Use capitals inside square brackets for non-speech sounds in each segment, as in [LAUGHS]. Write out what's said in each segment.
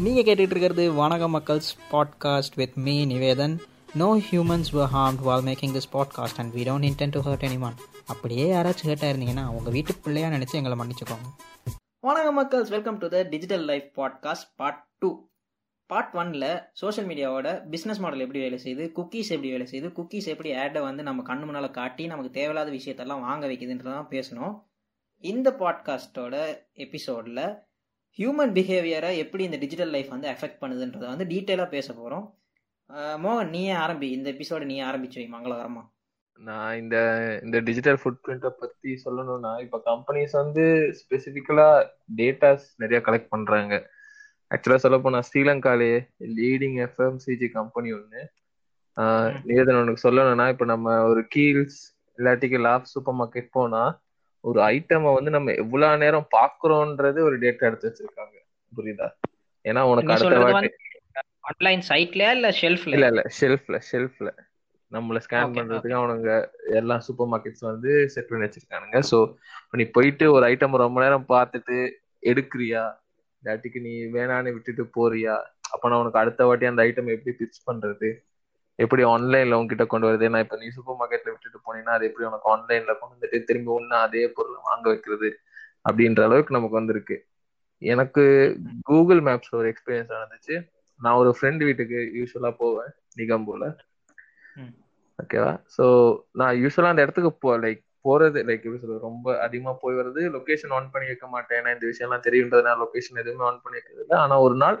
நீங்கள் கேட்டுட்டு இருக்கிறது வணக்க மக்கள்ஸ் podcast with me Nivethan. No humans were harmed while making this podcast and we don't intend to hurt one அப்படியே யாராச்சும் ஹர்ட்டாக இருந்தீங்கன்னா உங்கள் வீட்டு பிள்ளையாக நினச்சி எங்களை மன்னிச்சுக்கோங்க. வணக்க மக்கள்ஸ் welcome to the digital life podcast part two part ஒனில் சோஷியல் மீடியாவோட பிஸ்னஸ் மாடல் எப்படி வேலை செய்யுது குக்கீஸ் எப்படி வேலை செய்யுது குக்கீஸ் எப்படி ஆடை வந்து நம்ம கண்ணு முன்னால் காட்டி நமக்கு தேவையில்லாத விஷயத்தெல்லாம் வாங்க வைக்குதுன்றதான் பேசணும். இந்த பாட்காஸ்ட்டோட எபிசோடில் ஹியூமன் பிஹேவியரை எப்படி இந்த டிஜிட்டல் லைஃப் வந்து எஃபெக்ட் பண்ணுதுன்றதை வந்து டீட்டெயிலாக பேச போகிறோம் மோகன் நீயே ஆரம்பி. இந்த எபிசோட நீயே ஆரம்பிச்சு வை மங்களகரமா. நான் இந்த இந்த டிஜிட்டல் ஃபுட் பிரிண்ட்டை பத்தி சொல்லணும்னா இப்போ கம்பெனிஸ் வந்து ஸ்பெசிஃபிக்கலா டேட்டாஸ் நிறைய கலெக்ட் பண்றாங்க. ஆக்சுவலா சொல்ல போனா ஸ்ரீலங்காலே லீடிங் எஃப்எம்சிஜி கம்பெனி ஒன்று நிவேதன் உனக்கு சொல்லணும்னா இப்போ நம்ம ஒரு கீல்ஸ் இல்லாட்டிக்கு லாப் சூப்பர் மார்க்கெட் போனா ஒரு ஐட்டமை வந்து நம்ம எவ்வளவு நேரம் பாக்குறோன்றது ஒரு டேட்டா எடுத்து வச்சிருக்காங்க. புரியுதா? ஏன்னா உனக்கு அடுத்த வாட்டி ஆன்லைன் சைட்லயா இல்ல ஷெல்ஃப்ல இல்ல இல்ல ஷெல்ஃப்ல ஷெல்ஃப்ல நம்மள ஸ்கேன் பண்றதுக்கு அவனுங்க எல்லா சூப்பர் மார்க்கெட்ஸ் வந்து செட் பண்ணி வச்சிருக்கானுங்க. ஸோ நீ போயிட்டு ஒரு ஐட்டம் ரொம்ப நேரம் பார்த்துட்டு எடுக்கிறியா? இல்லாட்டிக்கு நீ வேணான்னு விட்டுட்டு போறியா? அப்ப நான் உனக்கு அடுத்த வாட்டி அந்த ஐட்டம் எப்படி பிச் பண்றது? எப்படி ஆன்லைன்ல உங்ககிட்ட கொண்டு வருது? நான் இப்ப நீ சூப்பர் மார்க்கெட்ல விட்டுட்டு போனீங்கன்னா அது எப்படி உனக்கு ஆன்லைன்ல கொண்டு வந்துட்டு திரும்பி ஒண்ணு அதே பொருளை வாங்க வைக்கிறது அப்படின்ற அளவுக்கு நமக்கு வந்திருக்கு. எனக்கு கூகுள் மேப்ஸ்ல ஒரு எக்ஸ்பீரியன்ஸ் நடந்துச்சு. நான் ஒரு ஃப்ரெண்ட் வீட்டுக்கு யூஸ்வலா போவேன் நிகம்பூல ஓகேவா ஸோ நான் யூஸ்வலா அந்த இடத்துக்கு போ லைக் போறது லைக் எப்படி சொல்றது ரொம்ப அதிகமா போய் வருது லொகேஷன் ஆன் பண்ணி வைக்க மாட்டேன். ஏன்னா இந்த விஷயம்லாம் தெரியுன்றதுனால லொகேஷன் எதுவுமே ஆன் பண்ணி வைக்கிறது இல்லை. ஆனா ஒரு நாள்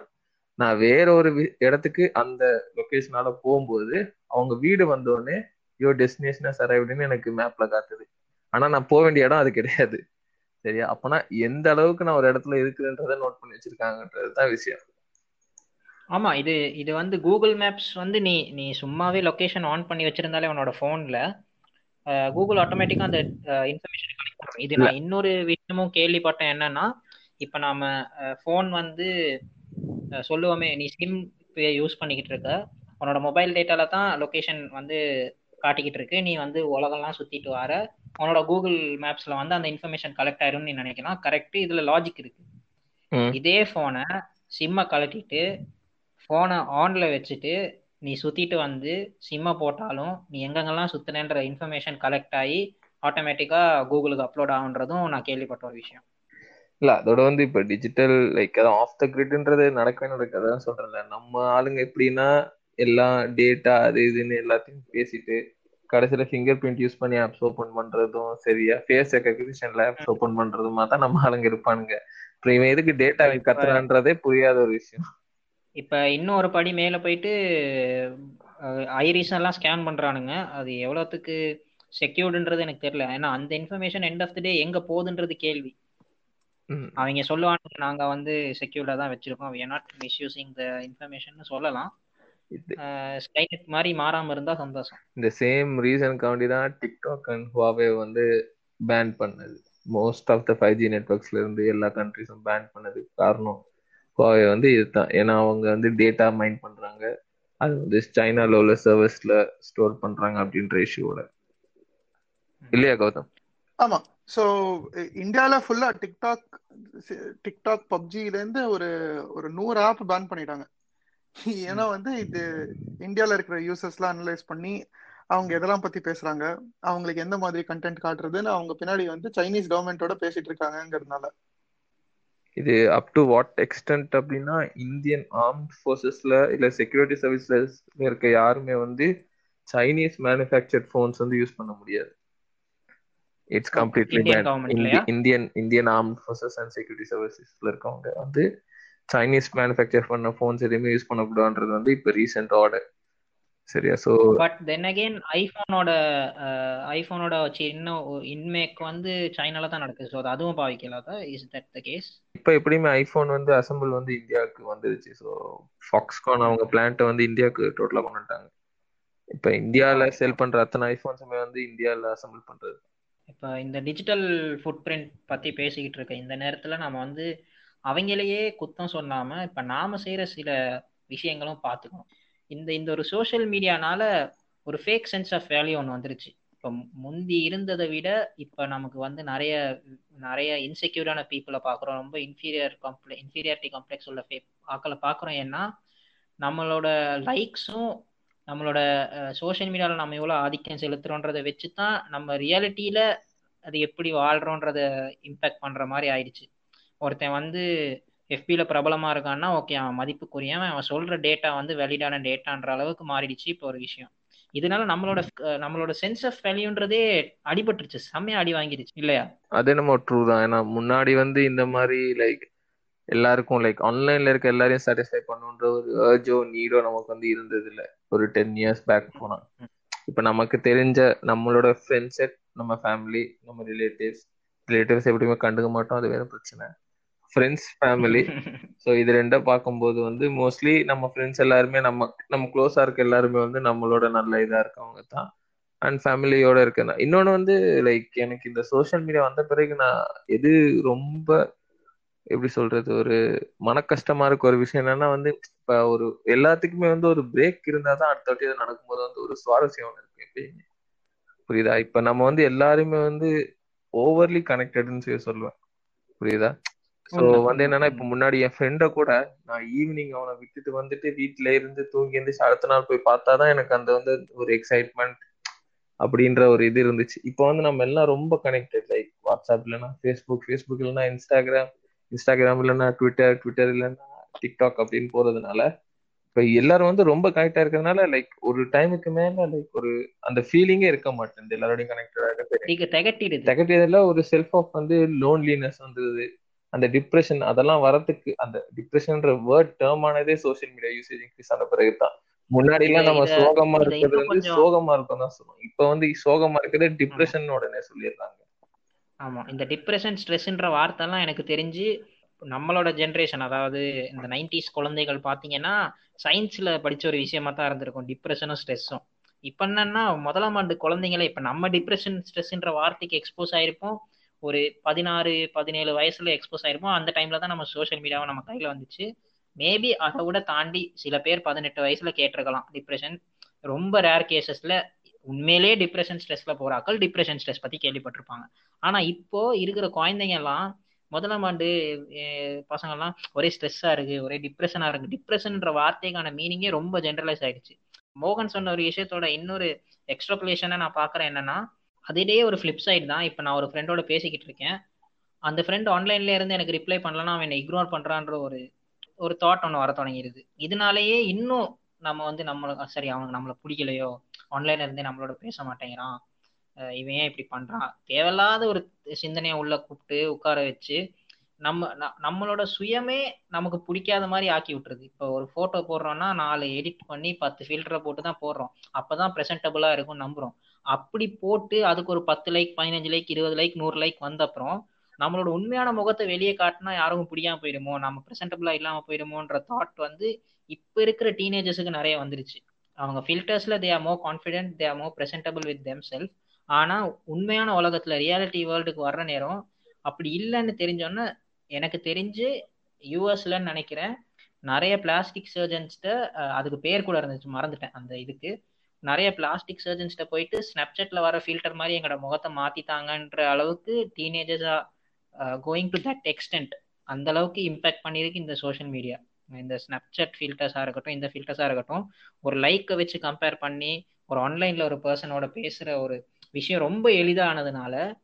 நான் வேற ஒரு இடத்துக்கு அந்த லொகேஷனால போகும்போது அவங்க வீடு வந்தோடனே யோ டெஸ்டினேஷன் அரைவ்டுன்னு எனக்கு மேப்ல காட்டுது. ஆனா நான் போக வேண்டிய இடம் அது கிடையாது. சரியா? அப்பனா எந்த அளவுக்கு நான் ஒரு இடத்துல இருக்குன்றத நோட் பண்ணி வச்சிருக்காங்கன்றது தான் விஷயம். ஆமா இது இது வந்து கூகுள் மேப்ஸ் வந்து நீ நீ சும்மாவே லொகேஷன் ஆன் பண்ணி வச்சிருந்தாலே உன்னோட போன்ல கூகுள் ஆட்டோமேட்டிக்கா அந்த இன்ஃபர்மேஷன் கனெக்ட் பண்ணும் இது நான் இன்னொரு விஷயமும் கேள்விப்பட்டேன் என்னன்னா இப்ப நாம போன் வந்து சொல்லுவோமே நீ சிம் யூஸ் பண்ணிக்கிட்டு இருக்க. உன்னோட மொபைல் டேட்டால தான் லொகேஷன் வந்து காட்டிக்கிட்டு இருக்கு. நீ வந்து உலகம்லாம் சுத்திட்டு வர. உன்னோட கூகுள் மேப்ஸ்ல வந்து அந்த இன்ஃபர்மேஷன் கலெக்ட் ஆயிரும்னு நீ நினைக்கலாம். கரெக்ட் இதுல லாஜிக் இருக்கு. இதே போனை சிம்மை கலட்டிட்டு போனை ஆன்ல வச்சுட்டு நீ சுத்திட்டு வந்து சிம்மை போட்டாலும் நீ எங்கெங்கெல்லாம் சுத்தினன்ற இன்ஃபர்மேஷன் கலெக்ட் ஆகி ஆட்டோமேட்டிக்கா கூகுளுக்கு அப்லோட் ஆகுன்றதும் நான் கேள்விப்பட்ட ஒரு விஷயம். இல்ல அதோட வந்து இப்ப டிஜிட்டல் லைக் அதான் ஆஃப் த கிரிட்ன்றது நடக்கவே நடக்காதான் சொல்றேன்ல நம்ம ஆளுங்க எப்படின்னா எல்லாம் டேட்டா அது இதுன்னு எல்லாத்தையும் பேசிட்டு கடைசியில ஃபிங்கர் பிரிண்ட் யூஸ் பண்ணி ஆப்ஸ் ஓபன் பண்றதும் சரியா ஃபேஸ் ரெக்கக்னிஷன்ல ஆப்ஸ் ஓபன் பண்றதுமா தான் நம்ம ஆளுங்க இருப்பானுங்க. அப்புறம் இவன் எதுக்கு டேட்டா கத்துறான்றதே புரியாத ஒரு விஷயம். இப்ப இன்னும் ஒரு படி மேல போயிட்டு ஐரிஸ் எல்லாம் ஸ்கேன் பண்றானுங்க. அது எவ்வளவுக்கு செக்யூர்டுன்றது எனக்கு தெரியல. ஏன்னா அந்த information end of the day எங்க போகுதுன்றது கேள்வி. அவங்க சொல்லுவாங்க நாங்க வந்து செக்யூர்டா தான் வச்சிருக்கோம். We not misusing the information சொல்லலாம். ஸ்கைநெட் மாதிரி மாறாம இருந்தா சந்தோஷம். இந்த சேம் ரீசனுக்காண்டி தான் டிக்டாக் அண்ட் ஹுவாவே வந்து பேன் பண்ணது. Most of the five G நெட்ஒர்க்ஸ்ல இருந்து எல்லா கண்ட்ரிஸும் பேன் பண்ணதுக்கு காரணம் ஹுவாவே வந்து இதுதான். ஏன்னா அவங்க வந்து டேட்டா மைண்ட் பண்றாங்க. அது வந்து சைனால உள்ள சர்வீஸ்ல ஸ்டோர் பண்றாங்க அப்படின்ற இஷ்யூவோட இல்லையா கௌதம்? ஆமா. சோ இந்தியால ஃபுல்லா டிக்டாக் டிக்டாக் பப்ஜில இருந்து ஒரு ஒரு நூறு ஆப் பேன் பண்ணிட்டாங்க. ஏன்னா வந்து இது இந்தியால இருக்கிற யூசர்ஸ்லாம் அனலைஸ் பண்ணி அவங்க எதெல்லாம் பத்தி பேசுறாங்க அவங்களுக்கு எந்த மாதிரி கண்டென்ட் காட்டுறதுன்னு அவங்க பின்னாடி வந்து சைனீஸ் கவர்மெண்ட்டோட பேசிட்டு இருக்காங்கிறதுனால இது அப் டு வாட் எக்ஸ்டென்ட் அப்படின்னா இந்தியன் ஆர்ம் ஃபோர்ஸஸ்ல இல்ல செக்யூரிட்டி சர்வீஸ்ல இருக்க யாருமே வந்து சைனீஸ் மேனுஃபேக்சர்ட் ஃபோன்ஸ் வந்து யூஸ் பண்ண முடியாது. It's completely Indian Indian arm forces and security சர்வீசஸ்ல இருக்கவங்க வந்து சைனீஸ் மேனுஃபேக்சர் பண்ண ஃபோன்ஸ் எதுவுமே யூஸ் பண்ணக்கூடாதுன்றது வந்து இப்போ ரீசெண்ட் ஆர்டர் சரியா? சோ பட் தென் அகைன் ஐபோனோட ஐபோனோட சின்ன இன்மேக் வந்து சைனால தான் நடக்குது. ஸோ அதுவும் பாவிக்கலாதா? இஸ் தட் த கேஸ் இப்போ எப்படியுமே ஐபோன் வந்து அசம்பிள் வந்து இந்தியாவுக்கு வந்துருச்சு. ஸோ ஃபாக்ஸ்கான் அவங்க பிளான்ட்டை வந்து இந்தியாவுக்கு டோட்டலாக கொண்டுட்டாங்க. இப்போ இந்தியாவில் செல் பண்ற அத்தனை ஐபோன்ஸுமே வந்து இந்தியாவில் அசம்பிள் பண்றது. இப்போ இந்த டிஜிட்டல் ஃபுட் பிரிண்ட் பற்றி பேசிக்கிட்டு இருக்க இந்த நேரத்தில் நம்ம வந்து அவங்களையே குத்தம் சொல்லாமல் இப்போ நாம் செய்கிற சில விஷயங்களும் பார்த்துக்கணும் இந்த இந்த ஒரு சோஷியல் மீடியானால ஒரு ஃபேக் சென்ஸ் ஆஃப் வேல்யூ ஒன்று வந்துருச்சு. இப்போ முந்தி இருந்ததை விட இப்போ நமக்கு வந்து நிறைய நிறைய இன்செக்யூரான பீப்புளை பார்க்குறோம் ரொம்ப இன்ஃபீரியர் கம்ப்ளெ இன்ஃபீரியாரிட்டி காம்ப்ளெக்ஸ் உள்ள ஃபே ஆக்களை பார்க்குறோம் ஏன்னா நம்மளோட லைக்ஸும் நம்மளோட சோஷியல் மீடியாவில் நம்ம எவ்வளோ ஆதிக்கம் செலுத்துறோன்றதை வச்சு தான் நம்ம ரியாலிட்டியில் அது எப்படி வாழ்கிறோன்றத இம்பேக்ட் பண்ணுற மாதிரி ஆயிடுச்சு. ஒருத்தன் வந்து எஃபியில் பிரபலமாக இருக்கான்னா ஓகே அவன் மதிப்புக்குரியவன் அவன் சொல்கிற டேட்டா வந்து வெளிடான டேட்டான்ற அளவுக்கு மாறிடுச்சு இப்போ ஒரு விஷயம். இதனால நம்மளோட நம்மளோட சென்ஸ் ஆஃப் வேல்யூன்றதே அடிபட்டுருச்சு. செம்மையா அடி வாங்கிடுச்சு. இல்லையா? அது என்னமோ ட்ரூ தான். ஏன்னா முன்னாடி வந்து இந்த மாதிரி லைக் எல்லாருக்கும் லைக் ஆன்லைன்ல இருக்க எல்லாரையும் சாட்டிஸ்ஃபை பண்ணுன்ற ஒரு ஏர்ஜோ நீடோ நமக்கு வந்து இருந்தது இல்ல ஒரு டென் இயர்ஸ் பேக் போனா. இப்ப நமக்கு தெரிஞ்ச நம்மளோட ஃப்ரெண்ட்ஸ் செட் நம்ம ஃபேமிலி நம்ம ரிலேட்டிவ்ஸ் ரிலேட்டிவ்ஸ் எப்படியுமே கண்டுக்க மாட்டோம் அது வேற பிரச்சனை. ஃப்ரெண்ட்ஸ் ஃபேமிலி ஸோ இது ரெண்டும் பார்க்கும்போது வந்து மோஸ்ட்லி நம்ம ஃப்ரெண்ட்ஸ் எல்லாருமே நம்ம நம்ம க்ளோஸா இருக்க எல்லாருமே வந்து நம்மளோட நல்ல இதா இருக்கவங்க தான். அண்ட் ஃபேமிலியோட இருக்கேன். இன்னொன்று வந்து லைக் எனக்கு இந்த சோஷியல் மீடியா வந்த பிறகு நான் எது ரொம்ப எப்படி சொல்றது ஒரு மன கஷ்டமா இருக்க ஒரு விஷயம் என்னன்னா வந்து இப்ப ஒரு எல்லாத்துக்குமே வந்து ஒரு பிரேக் இருந்தா தான் அடுத்த வாட்டி அது நடக்கும்போது வந்து ஒரு சுவாரஸ்யம் இருக்கு எப்பயுமே புரியுதா? இப்ப நம்ம வந்து எல்லாருமே வந்து ஓவர்லி கனெக்டட்னு சொல்லி சொல்லுவேன். புரியுதா? சோ வந்து என்னன்னா இப்ப முன்னாடி என் ஃப்ரெண்ட கூட நான் ஈவினிங் அவனை விட்டுட்டு வந்துட்டு வீட்டுல இருந்து தூங்கி இருந்துச்சு அடுத்த நாள் போய் பார்த்தாதான் எனக்கு அந்த வந்து ஒரு எக்ஸைட்மெண்ட் அப்படின்ற ஒரு இது இருந்துச்சு. இப்போ வந்து நம்ம எல்லாம் ரொம்ப கனெக்டட் லைக் வாட்ஸ்அப் இல்லைன்னா ஃபேஸ்புக் ஃபேஸ்புக் இல்லைன்னா இன்ஸ்டாகிராம் இன்ஸ்டாகிராம் இல்லைன்னா ட்விட்டர் ட்விட்டர் இல்லைன்னா டிக்டாக் அப்படின்னு போறதுனால இப்ப எல்லாரும் வந்து ரொம்ப கனெக்டா இருக்கிறதுனால லைக் ஒரு டைமுக்கு மேல லைக் ஒரு அந்த ஃபீலிங்கே இருக்க மாட்டேங்குது. எல்லாரோடையும் கனெக்டடா திகட்டியதுல ஒரு செல்ஃப் ஆஃப் வந்து லோன்லினஸ் வந்தது அந்த டிப்ரெஷன் அதெல்லாம் வரதுக்கு அந்த டிப்ரெஷன்ன்ற வேர்ட் டேர்ம் ஆனதே சோசியல் மீடியா யூசேஜ் இன்க்ரீஸ் ஆன பிறகுதான். முன்னாடி எல்லாம் நம்ம சோகமா இருக்கிறது வந்து சோகமா இருக்கும் தான் சொல்லுவோம். இப்ப வந்து சோகமா இருக்கிறது டிப்ரெஷன் உடனே சொல்லிடுறாங்க. ஆமா இந்த டிப்ரெஷன் ஸ்ட்ரெஸ்ன்ற வார்த்தைலாம் எனக்கு தெரிஞ்சு நம்மளோட ஜென்ரேஷன் அதாவது இந்த நைன்டிஸ் குழந்தைகள் பாத்தீங்கன்னா சயின்ஸ்ல படிச்ச ஒரு விஷயமா தான் இருந்திருக்கும் டிப்ரெஷனும் ஸ்ட்ரெஸ்ஸும் இப்ப என்னன்னா முதலாம் ஆண்டு குழந்தைங்களே இப்ப நம்ம டிப்ரெஷன் ஸ்ட்ரெஸ்ன்ற வார்த்தைக்கு எக்ஸ்போஸ் ஆயிருப்போம். ஒரு பதினாறு பதினேழு வயசுல எக்ஸ்போஸ் ஆயிருப்போம். அந்த டைம்ல தான் நம்ம சோஷியல் மீடியாவை நம்ம கையில வந்துச்சு. மேபி அதை விட தாண்டி சில பேர் பதினெட்டு வயசுல கேட்டிருக்கலாம் டிப்ரெஷன் ரொம்ப ரேர் கேசஸ்ல உண்மையிலேயே டிப்ரெஷன் ஸ்ட்ரெஸ்ல போறாக்கள் டிப்ரெஷன் ஸ்ட்ரெஸ் பத்தி கேள்விப்பட்டிருப்பாங்க. ஆனா இப்போ இருக்கிற குழந்தைங்க எல்லாம் முதலாம் ஆண்டு பசங்கள்லாம் ஒரே ஸ்ட்ரெஸ்ஸா இருக்கு ஒரே டிப்ரெஷனா இருக்கு. டிப்ரெஷன்ன்ற வார்த்தைக்கான மீனிங்கே ரொம்ப ஜென்ரலைஸ் ஆயிடுச்சு. மோகன் சொன்ன ஒரு விஷயத்தோட இன்னொரு எக்ஸ்ட்ராகுலேஷனை நான் பாக்குறேன் என்னன்னா அதே ஒரு ஃபிளிப் சைடு தான். இப்போ நான் ஒரு ஃப்ரெண்டோட பேசிக்கிட்டு இருக்கேன். அந்த ஃப்ரெண்ட் ஆன்லைன்ல இருந்து எனக்கு ரிப்ளை பண்ணலன்னா அவன் இக்னோர் பண்றான்ற ஒரு ஒரு தாட் ஒன்று வர தொடங்கிடுது. இதனாலேயே இன்னும் நம்ம வந்து நம்மளை சரி அவனுக்கு நம்மளை பிடிக்கலையோ ஆன்லைன்ல இருந்தே நம்மளோட பேச மாட்டேங்கிறான். இவன் ஏன் இப்படி பண்றான்? தேவையில்லாத ஒரு சிந்தனையை உள்ள கூப்பிட்டு உட்கார வச்சு நம்ம நம்மளோட சுயமே நமக்கு பிடிக்காத மாதிரி ஆக்கி விட்டுருது. இப்போ ஒரு போட்டோ போடுறோம்னா நாலு எடிட் பண்ணி பத்து ஃபில்டரை போட்டு தான் போடுறோம். அப்பதான் ப்ரெசென்டபுளா இருக்கும் நம்புறோம். அப்படி போட்டு அதுக்கு ஒரு பத்து லைக் பதினஞ்சு லைக் இருபது லைக் நூறு லைக் வந்த அப்புறம் நம்மளோட உண்மையான முகத்தை வெளியே காட்டினா யாருக்கும் பிடிக்காம போயிடுமோ? நம்ம ப்ரெசென்டபுளா இல்லாம போயிடுமோன்ற தாட் வந்து இப்ப இருக்கிற டீனேஜர்ஸுக்கு நிறைய வந்துருச்சு. அவங்க ஃபில்டர்ஸ்ல they are more confident they are more presentable with them self ஆனா உண்மையான உலகத்துல ரியாலிட்டி வேர்ல்டுக்கு வர்ற நேரம் அப்படி இல்லைன்னு தெரிஞ்சோன்னா எனக்கு தெரிஞ்சு யூஎஸ்லன்னு நினைக்கிறேன் நிறைய பிளாஸ்டிக் சர்ஜன்ஸ்ட அதுக்கு பேர் கூட இருந்துச்சு மறந்துட்டேன் அந்த இதுக்கு. நிறைய பிளாஸ்டிக் சர்ஜன்ஸ்ட போயிட்டு ஸ்னாப்சாட்ல வர ஃபில்டர் மாதிரி எங்களோட முகத்தை மாத்திட்டாங்கன்ற அளவுக்கு டீனேஜர்ஸா கோயிங் டு தட் எக்ஸ்டென்ட் அந்த அளவுக்கு இம்பாக்ட் பண்ணியிருக்கு இந்த சோஷியல் மீடியா இந்த ஸ்னாப்சாட் ஃபில்டர்ஸாக இருக்கட்டும் இந்த ஃபில்டர்ஸாக இருக்கட்டும் ஒரு லைக்கை வச்சு கம்பேர் பண்ணி ஒரு ஆன்லைனில் ஒரு பர்சனோட பேசுகிற ஒரு விஷயம் ரொம்ப எளிதானதுனால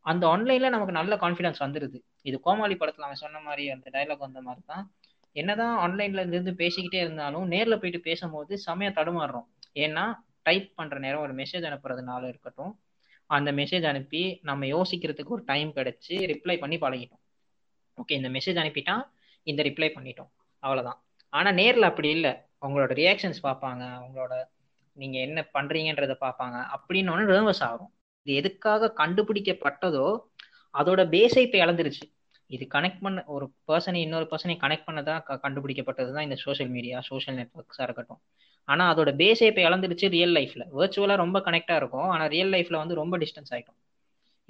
அந்த ஆன்லைனில் நமக்கு நல்ல கான்ஃபிடன்ஸ் வந்துடுது இது கோமாளி படத்தில் அவன் சொன்ன மாதிரி அந்த டைலாக் வந்த மாதிரி தான். என்னதான் ஆன்லைன்ல இருந்து பேசிக்கிட்டே இருந்தாலும் நேரில் போயிட்டு பேசும்போது செமையா தடுமாறுறோம். ஏன்னா டைப் பண்ணுற நேரம் ஒரு மெசேஜ் அனுப்புறதுனால இருக்கட்டும் அந்த மெசேஜ் அனுப்பி நம்ம யோசிக்கிறதுக்கு ஒரு டைம் கிடைச்சி ரிப்ளை பண்ணி பழகிட்டோம். ஓகே இந்த மெசேஜ் அனுப்பிட்டா இந்த ரிப்ளை பண்ணிட்டோம். அவ்வளோதான் ஆனால் நேரில் அப்படி இல்லை. உங்களோட ரியாக்ஷன்ஸ் பார்ப்பாங்க. உங்களோட நீங்கள் என்ன பண்ணுறீங்கன்றதை பார்ப்பாங்க. அப்படின்னு ஒன்று நர்வஸ் ஆகும். இது எதுக்காக கண்டுபிடிக்கப்பட்டதோ அதோட பேஸை இப்போ இழந்துருச்சு. இது கனெக்ட் பண்ண ஒரு பர்சனை இன்னொரு பர்சனை கனெக்ட் பண்ணதான் கண்டுபிடிக்கப்பட்டது தான் இந்த சோஷியல் மீடியா சோஷியல் நெட்ஒர்க்ஸாக இருக்கட்டும். ஆனால் அதோட பேஸே இப்போ இழந்துருச்சு ரியல் லைஃப்பில் வர்ச்சுவலாக ரொம்ப கனெக்டாக இருக்கும். ஆனால் ரியல் லைஃப்பில் வந்து ரொம்ப டிஸ்டன்ஸ் ஆகிட்டோம்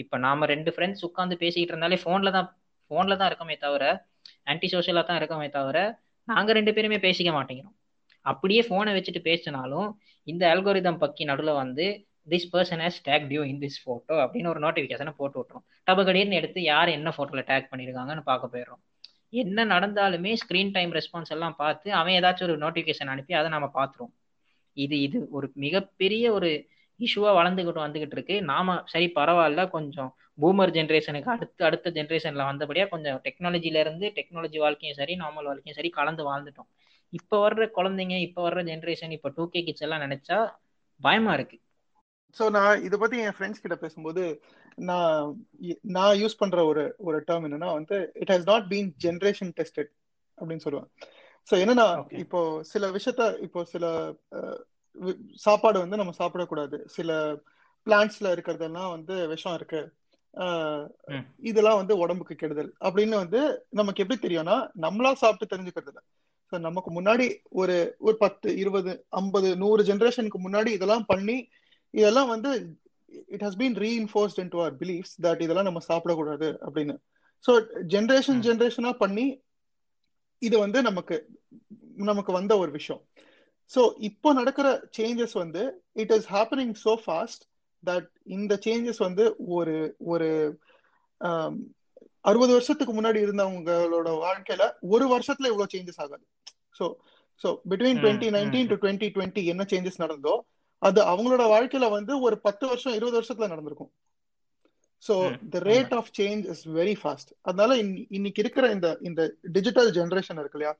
இப்போ நாம ரெண்டு ஃப்ரெண்ட்ஸ் உட்காந்து பேசிக்கிட்டு இருந்தாலே ஃபோனில் தான் ஃபோனில் தான் இருக்கமே தவிர ஆன்டி சோஷியலாக தான் இருக்கமே தவிர நாங்கள் ரெண்டு பேருமே பேசிக்க மாட்டேங்கிறோம். அப்படியே ஃபோனை வச்சுட்டு பேசினாலும் இந்த அல்கோரிதம் பக்கி நடுவில் வந்து this person has tagged you in this photo அப்படின்னு ஒரு நோட்டிஃபிகேஷனை போட்டு விட்டுரும். டபக்கடின்னு எடுத்து யார் என்ன ஃபோட்டோவில் டேக் பண்ணியிருக்காங்கன்னு பார்க்க போயிடுறோம். என்ன நடந்தாலுமே ஸ்க்ரீன் டைம் ரெஸ்பான்ஸ் எல்லாம் பார்த்து அவன் ஏதாச்சும் ஒரு நோட்டிஃபிகேஷன் அனுப்பி அதை நம்ம பார்த்துருவோம். இது இது ஒரு மிகப்பெரிய ஒரு இஷ்யூவாக வளர்ந்துக்கிட்டு வந்துகிட்டு இருக்கு நாம சரி பரவாயில்ல. கொஞ்சம் பூமர் ஜென்ரேஷனுக்கு அடுத்த அடுத்த ஜென்ரேஷன்ல வந்தபடியா கொஞ்சம் டெக்னாலஜில இருந்து டெக்னாலஜி வாழ்க்கையும் சரி நார்மல் வாழ்க்கையும் சரி கலந்து வாழ்ந்துட்டோம். இப்ப வர்ற குழந்தைங்க இப்ப வர்ற ஜென்ரேஷன் இப்ப டூ கே கிட்ஸ் எல்லாம் நினைச்சா பயமா இருக்கு. ஸோ நான் இதை பத்தி என் ஃப்ரெண்ட்ஸ் கிட்ட பேசும்போது நான் நான் யூஸ் பண்ற ஒரு ஒரு டேர்ம் என்னன்னா வந்து it has not been generation tested அப்படின்னு சொல்லுவேன். ஸோ என்னன்னா இப்போ சில விஷயத்த இப்போ சில சாப்பாடு வந்து நம்ம சாப்பிடக்கூடாது. சில பிளான்ட்ஸ்ல இருக்கிறதெல்லாம் வந்து விஷம் இருக்கு. இதெல்லாம் வந்து உடம்புக்கு கெடுதல் அப்படின்னு வந்து நமக்கு எப்படி தெரியும்னா நம்மளா சாப்பிட்டு தெரிஞ்சுக்கிறது இல்லை ஸோ நமக்கு முன்னாடி ஒரு ஒரு பத்து இருபது ஐம்பது நூறு ஜென்ரேஷனுக்கு முன்னாடி இதெல்லாம் பண்ணி இதெல்லாம் வந்து it has been reinforced into our beliefs that இதெல்லாம் நம்ம சாப்பிடக்கூடாது அப்படின்னு. ஸோ ஜென்ரேஷன் ஜென்ரேஷனா பண்ணி இது வந்து நமக்கு நமக்கு வந்த ஒரு விஷயம். ஸோ இப்போ நடக்கிற சேஞ்சஸ் வந்து it is happening so fast that இந்த சேஞ்சஸ் வந்து ஒரு ஒரு அறுபது வருஷத்துக்கு முன்னாடி இருந்தவங்களோட வாழ்க்கையில ஒரு வருஷத்துல இவ்வளவு சேஞ்சஸ் ஆகாது. So so between twenty nineteen to twenty twenty என்ன சேஞ்சஸ் நடந்தோ அது அவங்களோட வாழ்க்கையில வந்து ஒரு பத்து வருஷம் இருபது வருஷத்துல நடந்திருக்கும். So the rate of change is very fast அதனால இன்னைக்கு இருக்கிற இந்த இந்த டிஜிட்டல் ஜென்ரேஷன் இருக்கு இல்லையா?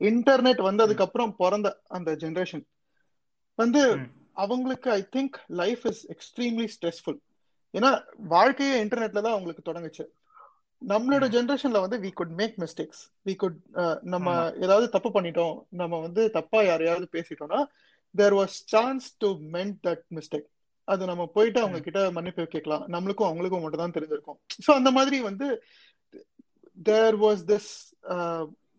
இன்டர்நெட் வந்ததுக்கு அப்புறம் பிறந்த அந்த ஜென்ரேஷன் வந்து அவங்களுக்கு I think life is extremely stressful ஏன்னா வாழ்க்கையே இன்டர்நெட்ல தான் அவங்களுக்கு தொடங்குச்சு. நம்மளோட ஜென்ரேஷன்ல வந்து we could make mistakes we could நம்ம ஏதாவது தப்பு பண்ணிட்டோம். நம்ம வந்து தப்பா யாரையாவது பேசிட்டோம்னா there was chance to mend that mistake அது நம்ம போயிட்டு அவங்க கிட்ட மன்னிப்பு கேட்கலாம். நம்மளுக்கும் அவங்களுக்கும் மட்டும் தான் தெரிஞ்சிருக்கும். ஸோ அந்த மாதிரி வந்து there was this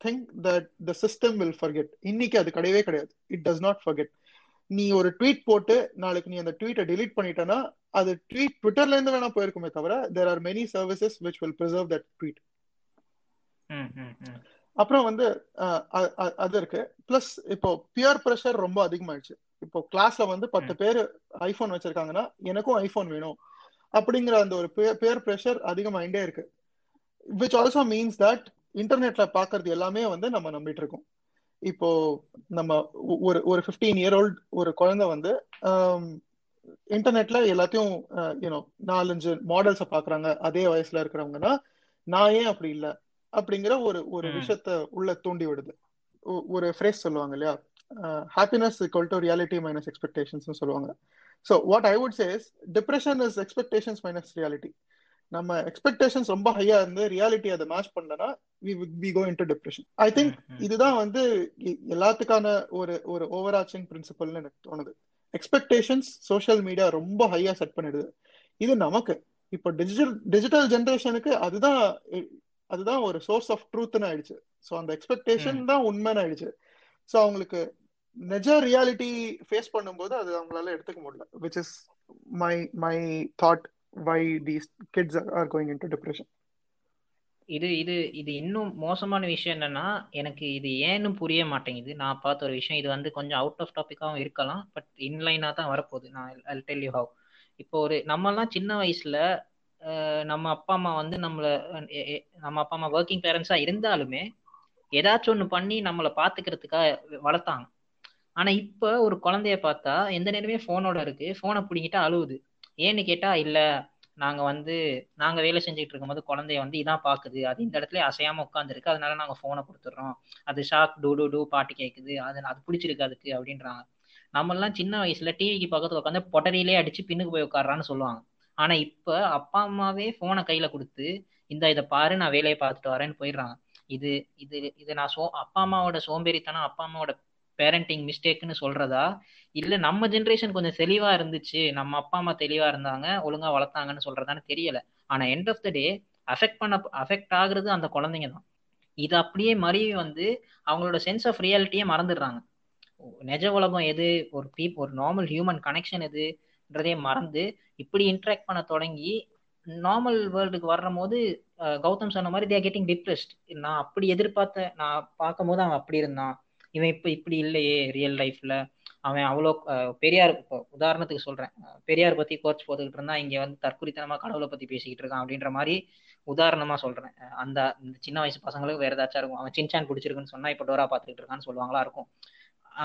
thing that the system will forget இன்னைக்கு அது கிடையவே கிடையாது. இட் டஸ் நாட் ஃபர்கெட் நீ ஒரு ட்வீட் போட்டு நாளைக்கு நீ அந்த ட்வீட்டை டிலீட் பண்ணிட்டனா அது ட்வீட் ட்விட்டர்ல இருந்து வேணா போயிருக்குமே தவிர there are many services which will preserve that tweet அப்புறம் வந்து அது இருக்கு. பிளஸ் இப்போ பியர் ப்ரெஷர் ரொம்ப அதிகமாயிடுச்சு. இப்போ கிளாஸ்ல வந்து பத்து பேர் ஐபோன் வச்சிருக்காங்கன்னா எனக்கும் ஐபோன் வேணும். அப்படிங்கிற அந்த ஒரு பேர் ப்ரெஷர் அதிகமாயிட்டே இருக்கு. விச் ஆல்சோ மீன்ஸ் தட் இன்டர்நெட்ல பாக்குறது எல்லாமே வந்து நம்ம நம்பிட்டு இருக்கோம். இப்போ நம்ம ஒரு ஒரு ஃபிஃப்டீன் இயர் ஓல்ட் ஒரு குழந்தை வந்து இன்டர்நெட்ல எல்லாத்தையும் யூனோ நாலஞ்சு மாடல்ஸை பாக்குறாங்க. அதே வயசுல இருக்கிறவங்கன்னா நான் ஏன் அப்படி இல்லை? அப்படிங்கிற ஒரு ஒரு விஷயத்த உள்ள தூண்டி விடுது. ஒரு ஃப்ரேஸ் சொல்லுவாங்க இல்லையா? Happiness equal to reality minus expectations சொல்லுவாங்க. So what I would say depression is expectations minus reality நம்ம எக்ஸ்பெக்டேஷன்ஸ் ரொம்ப ஹையா இருந்து ரியாலிட்டி அதை மேட்ச் பண்ணலன்னா we we go into depression I think இதுதான் வந்து எல்லாத்துக்கான ஒரு ஒரு ஓவர் ஆச்சிங் பிரின்சிபல்னு எனக்கு தோணுது. எக்ஸ்பெக்டேஷன்ஸ் சோஷியல் மீடியா ரொம்ப ஹையா செட் பண்ணிடுது. இது நமக்கு. இப்போ டிஜிட்டல் டிஜிட்டல் ஜென்ரேஷனுக்கு அதுதான் அதுதான் ஒரு சோர்ஸ் ஆஃப் ட்ரூத்னு ஆயிடுச்சு. ஸோ அந்த எக்ஸ்பெக்டேஷன் தான் உண்மைன்னு ஆயிடுச்சு. ஸோ அவங்களுக்கு நிஜ ரியாலிட்டி ஃபேஸ் பண்ணும்போது அது அவங்களால எடுத்துக்க முடியல. Which is my my thought why these kids are going into depression இது இது இது இன்னும் மோசமான விஷயம் என்னன்னா எனக்கு இது ஏன்னு புரிய மாட்டேங்குது. நான் பார்த்த ஒரு விஷயம் இது வந்து கொஞ்சம் அவுட் ஆஃப் டாப்பிக்காகவும் இருக்கலாம் பட் இன்லைனாக தான் வரப்போகுது. நான் ஐ டெல் யூ ஹவ் இப்போ ஒரு நம்மலாம் சின்ன வயசுல நம்ம அப்பா அம்மா வந்து நம்மளை நம்ம அப்பா அம்மா ஒர்க்கிங் பேரண்ட்ஸாக இருந்தாலுமே ஏதாச்சும் ஒன்று பண்ணி நம்மளை பார்த்துக்கிறதுக்காக வளர்த்தாங்க. ஆனால் இப்போ ஒரு குழந்தைய பார்த்தா எந்த நேரமே ஃபோனோட இருக்கு. ஃபோனை பிடிங்கிட்டா அழுவுது. ஏன்னு கேட்டால் இல்லை நாங்கள் வந்து நாங்கள் வேலை செஞ்சுட்டு இருக்கும்போது குழந்தைய வந்து இதான் பார்க்குது அது இந்த இடத்துல அசையாமல் உட்காந்துருக்கு அதனால நாங்கள் ஃபோனை கொடுத்துட்றோம். அது ஷாக் டூ டூ டூ பாட்டு கேட்குது அது அது பிடிச்சிருக்கு அதுக்கு அப்படின்றாங்க. நம்மளாம் சின்ன வயசுல டிவிக்கு பக்கத்துல உட்காந்து பொட்டரியிலே அடிச்சு பின்னுக்கு போய் உட்காடுறான்னு சொல்லுவாங்க. ஆனா இப்ப அப்பா அம்மாவே போனை கையில கொடுத்து இந்த இதை பாரு நான் வேலையை பார்த்துட்டு வரேன்னு போயிடுறாங்க. இது இது இது நான் சோ அப்பா அம்மாவோட சோம்பேறித்தனம் அப்பா அம்மாவோட பேரண்டிங் மிஸ்டேக்னு சொல்றதா? இல்ல நம்ம ஜென்ரேஷன் கொஞ்சம் தெளிவா இருந்துச்சு நம்ம அப்பா அம்மா தெளிவா இருந்தாங்க ஒழுங்கா வளர்த்தாங்கன்னு சொல்றதான்னு தெரியல. ஆனா end of the day affect பண்ண அஃபெக்ட் ஆகுறது அந்த குழந்தைங்க தான். இது அப்படியே மறுவி வந்து அவங்களோட சென்ஸ் ஆஃப் ரியாலிட்டியே மறந்துடுறாங்க. நிஜ உலகம் எது? ஒரு பீப் ஒரு நார்மல் ஹியூமன் கனெக்ஷன் எதுன்றதே மறந்து இப்படி இன்ட்ராக்ட் பண்ண தொடங்கி நார்மல் வேர்ல்டுக்கு வர்ற போது கௌதம் சொன்ன மாதிரி தேர் கெட்டிங் டிப்ரெஸ்ட் நான் அப்படி எதிர்பார்த்த நான் பார்க்கும் போது அவன் அப்படி இருந்தான். இவன் இப்ப இப்படி இல்லையே ரியல் லைஃப்ல அவன் அவ்வளோ பெரியார் இப்போ உதாரணத்துக்கு சொல்றேன். பெரியார் பத்தி கோர்ச் போட்டுக்கிட்டு இருந்தா இங்க வந்து தற்குறித்தனமா கடவுளை பத்தி பேசிக்கிட்டு இருக்கான் அப்படின்ற மாதிரி உதாரணமா சொல்றேன். அந்த சின்ன வயசு பசங்களுக்கு வேற ஏதாச்சும் இருக்கும். அவன் சின்சான் பிடிச்சிருக்குன்னு சொன்னா இப்ப டோரா பாத்துக்கிட்டு இருக்கான்னு சொல்லுவாங்களா இருக்கும்.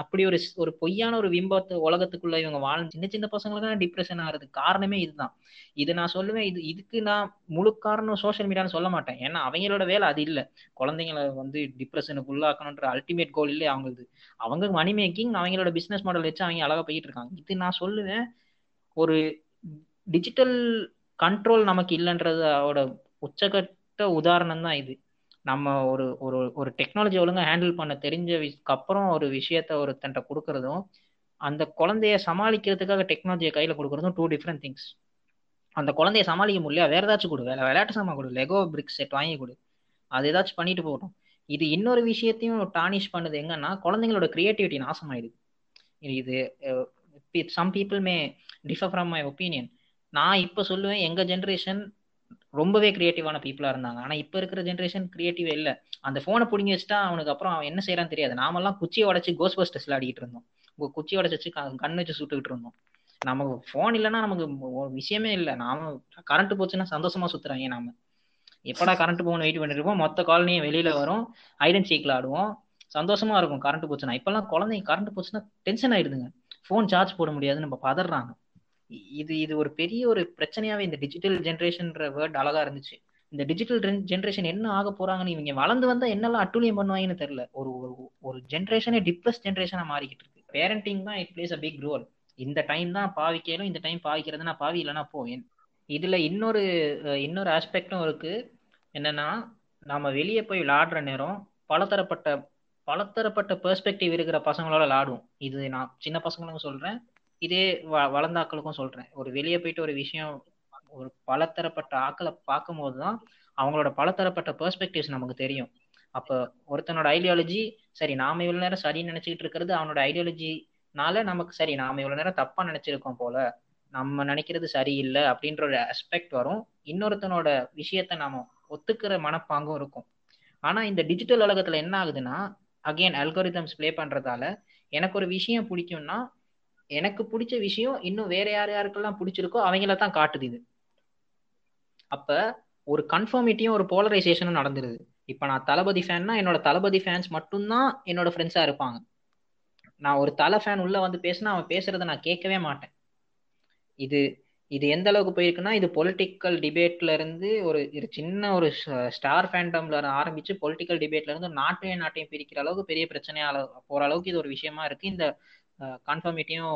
அப்படி ஒரு ஒரு பொய்யான ஒரு விம்பத்து உலகத்துக்குள்ள இவங்க வாழ் சின்ன சின்ன பசங்களுக்கு தான் டிப்ரெஷன் ஆகுறது. காரணமே இதுதான். இது நான் சொல்லுவேன் இது இதுக்கு நான் முழு காரணம் சோஷியல் மீடியான்னு சொல்ல மாட்டேன். ஏன்னா அவங்களோட வேலை அது இல்லை. குழந்தைங்களை வந்து டிப்ரெஷனுக்கு உள்ளாக்கணுன்ற அல்டிமேட் கோல் இல்லை அவங்களுக்கு அவங்க மணி மேக்கிங் அவங்களோட பிசினஸ் மாடல் வச்சு அவங்க அழகாக போயிட்டு இருக்காங்க. இது நான் சொல்லுவேன் ஒரு டிஜிட்டல் கண்ட்ரோல் நமக்கு இல்லைன்றதோட உச்சகட்ட உதாரணம் தான் இது. நம்ம ஒரு ஒரு ஒரு டெக்னாலஜி ஒழுங்காக ஹேண்டில் பண்ண தெரிஞ்சதுக்கு அப்புறம் ஒரு விஷயத்த ஒருத்தன்ட்ட கொடுக்கறதும் அந்த குழந்தைய சமாளிக்கிறதுக்காக டெக்னாலஜியை கையில் கொடுக்குறதும் டூ டிஃப்ரெண்ட் திங்ஸ் அந்த குழந்தைய சமாளிக்க முடியல வேற ஏதாச்சும் கொடு. வேலை விளையாட்டு சாமான் கொடு. லெகோ பிரிக்ஸ் செட் வாங்கி கொடு. அது ஏதாச்சும் பண்ணிட்டு போகட்டும். இது இன்னொரு விஷயத்தையும் டானிஷ் பண்ணுது எங்கன்னா குழந்தைங்களோட கிரியேட்டிவிட்டி நாசமாயிடுது. இது some people may differ from my opinion நான் இப்போ சொல்லுவேன் எங்கள் ஜென்ரேஷன் ரொம்பவே கிரியேட்டிவான பீப்புளா இருந்தாங்க. ஆனா இப்ப இருக்கிற ஜென்ரேஷன் கிரியேட்டிவ் இல்ல. அந்த போனை பிடிங்கி வச்சுட்டா அவனுக்கு அப்புறம் அவன் என்ன செய்யறான்னு தெரியாது. நாமெல்லாம் குச்சியை உடச்சு கோஸ் பஸ்டர்ஸ் விளையாடிட்டு இருந்தோம். குச்சி உடச்சு வச்சு கண் வச்சு சுட்டுக்கிட்டு இருந்தோம். நமக்கு போன் இல்லைன்னா நமக்கு விஷயமே இல்லை. நாம கரண்ட் போச்சுன்னா சந்தோஷமா சுத்துறாங்க நாம. எப்படா கரண்ட் போகணும் வெயிட் பண்ணிட்டு இருப்போம். மொத்த காலனியும் வெளியில வரும். ஐடன் சீக்கில் ஆடுவோம். சந்தோஷமா இருக்கும் கரண்ட் போச்சுன்னா. இப்பெல்லாம் குழந்தைங்க கரண்ட் போச்சுன்னா டென்ஷன் ஆயிடுதுங்க. ஃபோன் சார்ஜ் போட முடியாதுன்னு நம்ம பதறாங்க. இது இது ஒரு பெரிய ஒரு பிரச்சனையாவே இந்த டிஜிட்டல் ஜென்ரேஷன்ற வேர்ட் அழகா இருந்துச்சு. இந்த டிஜிட்டல் ஜென்ரேஷன் என்ன ஆக போறாங்கன்னு இவங்க வளர்ந்து வந்தா என்னெல்லாம் அட்டுழியம் பண்ணுவாங்கன்னு தெரியல. ஒரு ஒரு ஜென்ரேஷனே டிப்ரெஸ் ஜென்ரேஷனா மாறிக்கிட்டு இருக்கு. பேரண்டிங் தான் it plays a big role இந்த டைம் தான் பாவிக்கலும் இந்த டைம் பாவிக்கிறதுனா பாவி இல்லைன்னா போ. இதுல இன்னொரு இன்னொரு ஆஸ்பெக்டும் இருக்கு. என்னன்னா நாம வெளியே போய் விளாடுற நேரம் பலதரப்பட்ட பலதரப்பட்ட பெர்ஸ்பெக்டிவ் இருக்கிற பசங்களோட விளாடுவோம் இது நான் சின்ன பசங்களும் சொல்றேன். இதே வ வளர்ந்தாக்களுக்கும் சொல்றேன். ஒரு வெளியே போயிட்டு ஒரு விஷயம் ஒரு பலதரப்பட்ட ஆக்களை பார்க்கும்போது தான் அவங்களோட பலதரப்பட்ட பெர்ஸ்பெக்டிவ்ஸ் நமக்கு தெரியும். அப்போ ஒருத்தனோட ஐடியாலஜி சரி நாம இவ்வளோ நேரம் சரின்னு நினச்சிக்கிட்டு இருக்கிறது அவனோட ஐடியாலஜினால நமக்கு சரி நாம இவ்வளோ நேரம் தப்பா நினைச்சிருக்கோம் போல நம்ம நினைக்கிறது சரியில்லை அப்படின்ற ஒரு அஸ்பெக்ட் வரும். இன்னொருத்தனோட விஷயத்த நாம ஒத்துக்கிற மனப்பாங்கும் இருக்கும். ஆனா இந்த டிஜிட்டல் உலகத்துல என்ன ஆகுதுன்னா அகைன் அல்கோரிதம்ஸ் ப்ளே பண்றதால எனக்கு ஒரு விஷயம் பிடிக்கும்னா எனக்கு பிடிச்ச விஷயம் இன்னும் வேற யார் யாருக்கெல்லாம் பிடிச்சிருக்கோ அவங்கள தான் காட்டுது இது. அப்ப ஒரு கன்ஃபர்மிட்டியும் ஒரு போலரைசேஷனும் நடந்துருது. இப்ப நான் தளபதி ஃபேன்னா என்னோட தளபதி ஃபேன்ஸ் மட்டும்தான் என்னோட ஃப்ரெண்ட்ஸா இருப்பாங்க. நான் ஒரு தலை ஃபேன் உள்ள வந்து பேசினா அவன் பேசுறதை நான் கேட்கவே மாட்டேன். இது இது எந்த அளவுக்கு போயிருக்குன்னா இது பொலிட்டிக்கல் டிபேட்ல இருந்து ஒரு ஒரு சின்ன ஒரு ஸ்டார் ஃபேண்டம்ல ஆரம்பிச்சு பொலிட்டிக்கல் டிபேட்ல இருந்து நாட்டையும் நாட்டையும் பிரிக்கிற அளவுக்கு பெரிய பிரச்சனையா போற அளவுக்கு இது ஒரு விஷயமா இருக்கு. இந்த கன்ஃபர்மிட்டியும்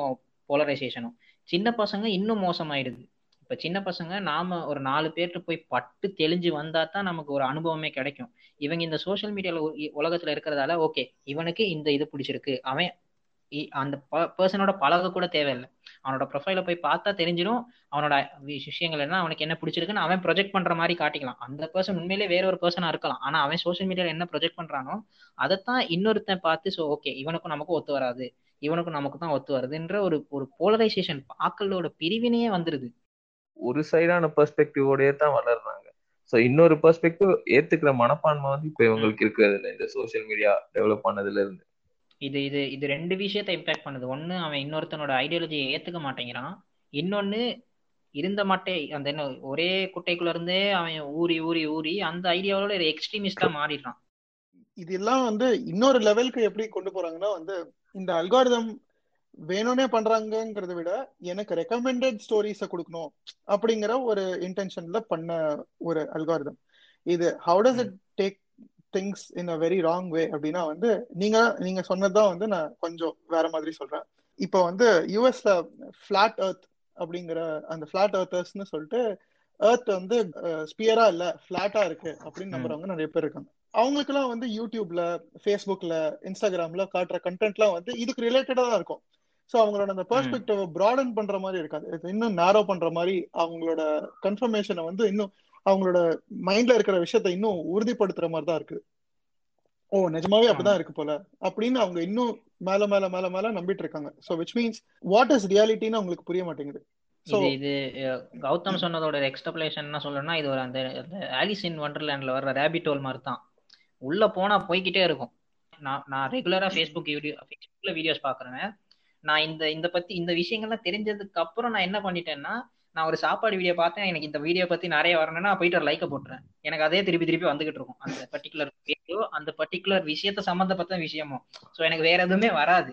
போலரைசேஷனும் சின்ன பசங்க இன்னும் மோசமாயிடுது. இப்போ சின்ன பசங்க நாம ஒரு நாலு பேர்கிட்ட போய் பட்டு தெளிஞ்சு வந்தா தான் நமக்கு ஒரு அனுபவமே கிடைக்கும். இவங்க இந்த சோஷியல் மீடியாவில் உலகத்தில் இருக்கிறதால ஓகே இவனுக்கு இந்த இது பிடிச்சிருக்கு. அவன் அந்த பர்சனோட பழக கூட தேவையில்லை. அவனோட ப்ரொஃபைல போய் பார்த்தா தெரிஞ்சிடும் அவனோட விஷயங்கள் என்ன அவனுக்கு என்ன பிடிச்சிருக்குன்னு அவன் ப்ரொஜெக்ட் பண்ற மாதிரி காட்டிக்கலாம். அந்த பர்சன் உண்மையிலே வேற ஒரு பர்சனா இருக்கலாம். ஆனா அவன் சோசியல் மீடியால என்ன ப்ரொஜெக்ட் பண்றானோ அதைத்தான் இன்னொருத்தன் பார்த்து ஸோ ஓகே இவனுக்கும் நமக்கும் ஒத்து வராது. இவனுக்கும் நமக்கு தான் ஒத்து வருதுன்ற ஒரு ஒரு போலரைசேஷன் ஆக்களோட பிரிவினையே வந்துருது. ஒரு சைடான பெர்ஸ்பெக்டிவோடயே தான் வளர்றாங்க. ஸோ இன்னொரு பெர்ஸ்பெக்டிவ் ஏத்துக்கிற மனப்பான்மை வந்து இப்போ இவங்களுக்கு இருக்கிறது இல்லை. இந்த சோசியல் மீடியா டெவலப் பண்ணதுல இருந்து. இது இது இது ரெண்டு விஷயத்த இம்பாக்ட் பண்ணுது. ஒன்னு அவன் இன்னொருத்தனோட ஐடியாலஜியை ஏத்துக்க மாட்டேங்கிறான். இன்னொன்னு இருந்த மாட்டே அந்த என்ன ஒரே குட்டைக்குள்ள இருந்தே அவன் ஊறி ஊறி ஊறி அந்த ஐடியாவோட ஒரு எக்ஸ்ட்ரீமிஸ்டா மாறிடுறான். இதெல்லாம் வந்து இன்னொரு லெவலுக்கு எப்படி கொண்டு போறாங்கன்னா வந்து இந்த அல்காரிதம் வேணும்னே பண்றாங்கிறத விட எனக்கு ரெக்கமெண்டட் ஸ்டோரிஸ கொடுக்கணும் அப்படிங்கிற ஒரு இன்டென்ஷன்ல பண்ண ஒரு அல்காரிதம் இது how does it take things in a very wrong way அப்படின்னா வந்து நீங்க நீங்க சொன்னதுதான் வந்து நான் கொஞ்சம் வேற மாதிரி சொல்றேன். இப்போ வந்து யூஎஸ்ல ஃபிளாட் எர்த் அப்படிங்கிற அந்த ஃபிளாட் எர்த்தர்ஸ்னு சொல்லிட்டு எர்த் வந்து ஸ்பியரா இல்ல ஃபிளாட்டா இருக்கு அப்படின்னு நம்புறவங்க நிறைய பேர் இருக்காங்க. அவங்களுக்குலாம் வந்து யூடியூப்ல ஃபேஸ்புக்ல இன்ஸ்டாகிராம்ல காட்டுற கண்டென்ட்லாம் வந்து இதுக்கு ரிலேட்டடா தான் இருக்கும். ஸோ அவங்களோட அந்த பெர்ஸ்பெக்டிவ் ப்ராடன் பண்ற மாதிரி இருக்காது. இன்னும் நேரோ பண்ற மாதிரி அவங்களோட கன்ஃபர்மேஷனை வந்து இன்னும் அவங்களோட மைண்ட்ல இருக்கிற விஷயத்த இன்னும் உறுதிப்படுத்துற மாதிரி தான் இருக்கு. ஓ நிஜமாவே அப்படிதான் இருக்கு போல அப்படின்னு அவங்க இன்னும் மேல மேல மேல மேல நம்பிட்டு இருக்காங்க. So which means what is ரியாலிட்டின்னு அவங்களுக்கு புரிய மாட்டேங்குது. இது இது கௌதம் சொன்னதோட எக்ஸ்டப்ளேஷன் என்ன சொல்லணும்னா இது ஒரு அந்த ஆலிஸ் இன் வண்டர்லேண்ட்ல வர்ற ரேபிட் ஹோல் மாதிரி தான். உள்ள போனா போய்கிட்டே இருக்கும். நான் நான் ரெகுலரா ஃபேஸ்புக் வீடியோ ஃபேஸ்புக்ல வீடியோஸ் பாக்குறேன். நான் இந்த இந்த பத்தி இந்த விஷயங்கள்லாம் தெரிஞ்சதுக்கு அப்புறம் நான் என்ன பண்ணிட்டேன்னா நான் ஒரு சாப்பாடு வீடியோ பார்த்தேன். எனக்கு இந்த வீடியோ பத்தி நிறைய வரணும்னா போயிட்டு ஒரு லைக்கை போட்டுறேன். எனக்கு அதே திருப்பி திருப்பி வந்துகிட்டு இருக்கும். அந்த பர்டிகுலர் வீடியோ அந்த பர்டிகுலர் விஷயத்த சம்மந்தப்பட்ட விஷயமும். ஸோ எனக்கு வேற எதுவுமே வராது.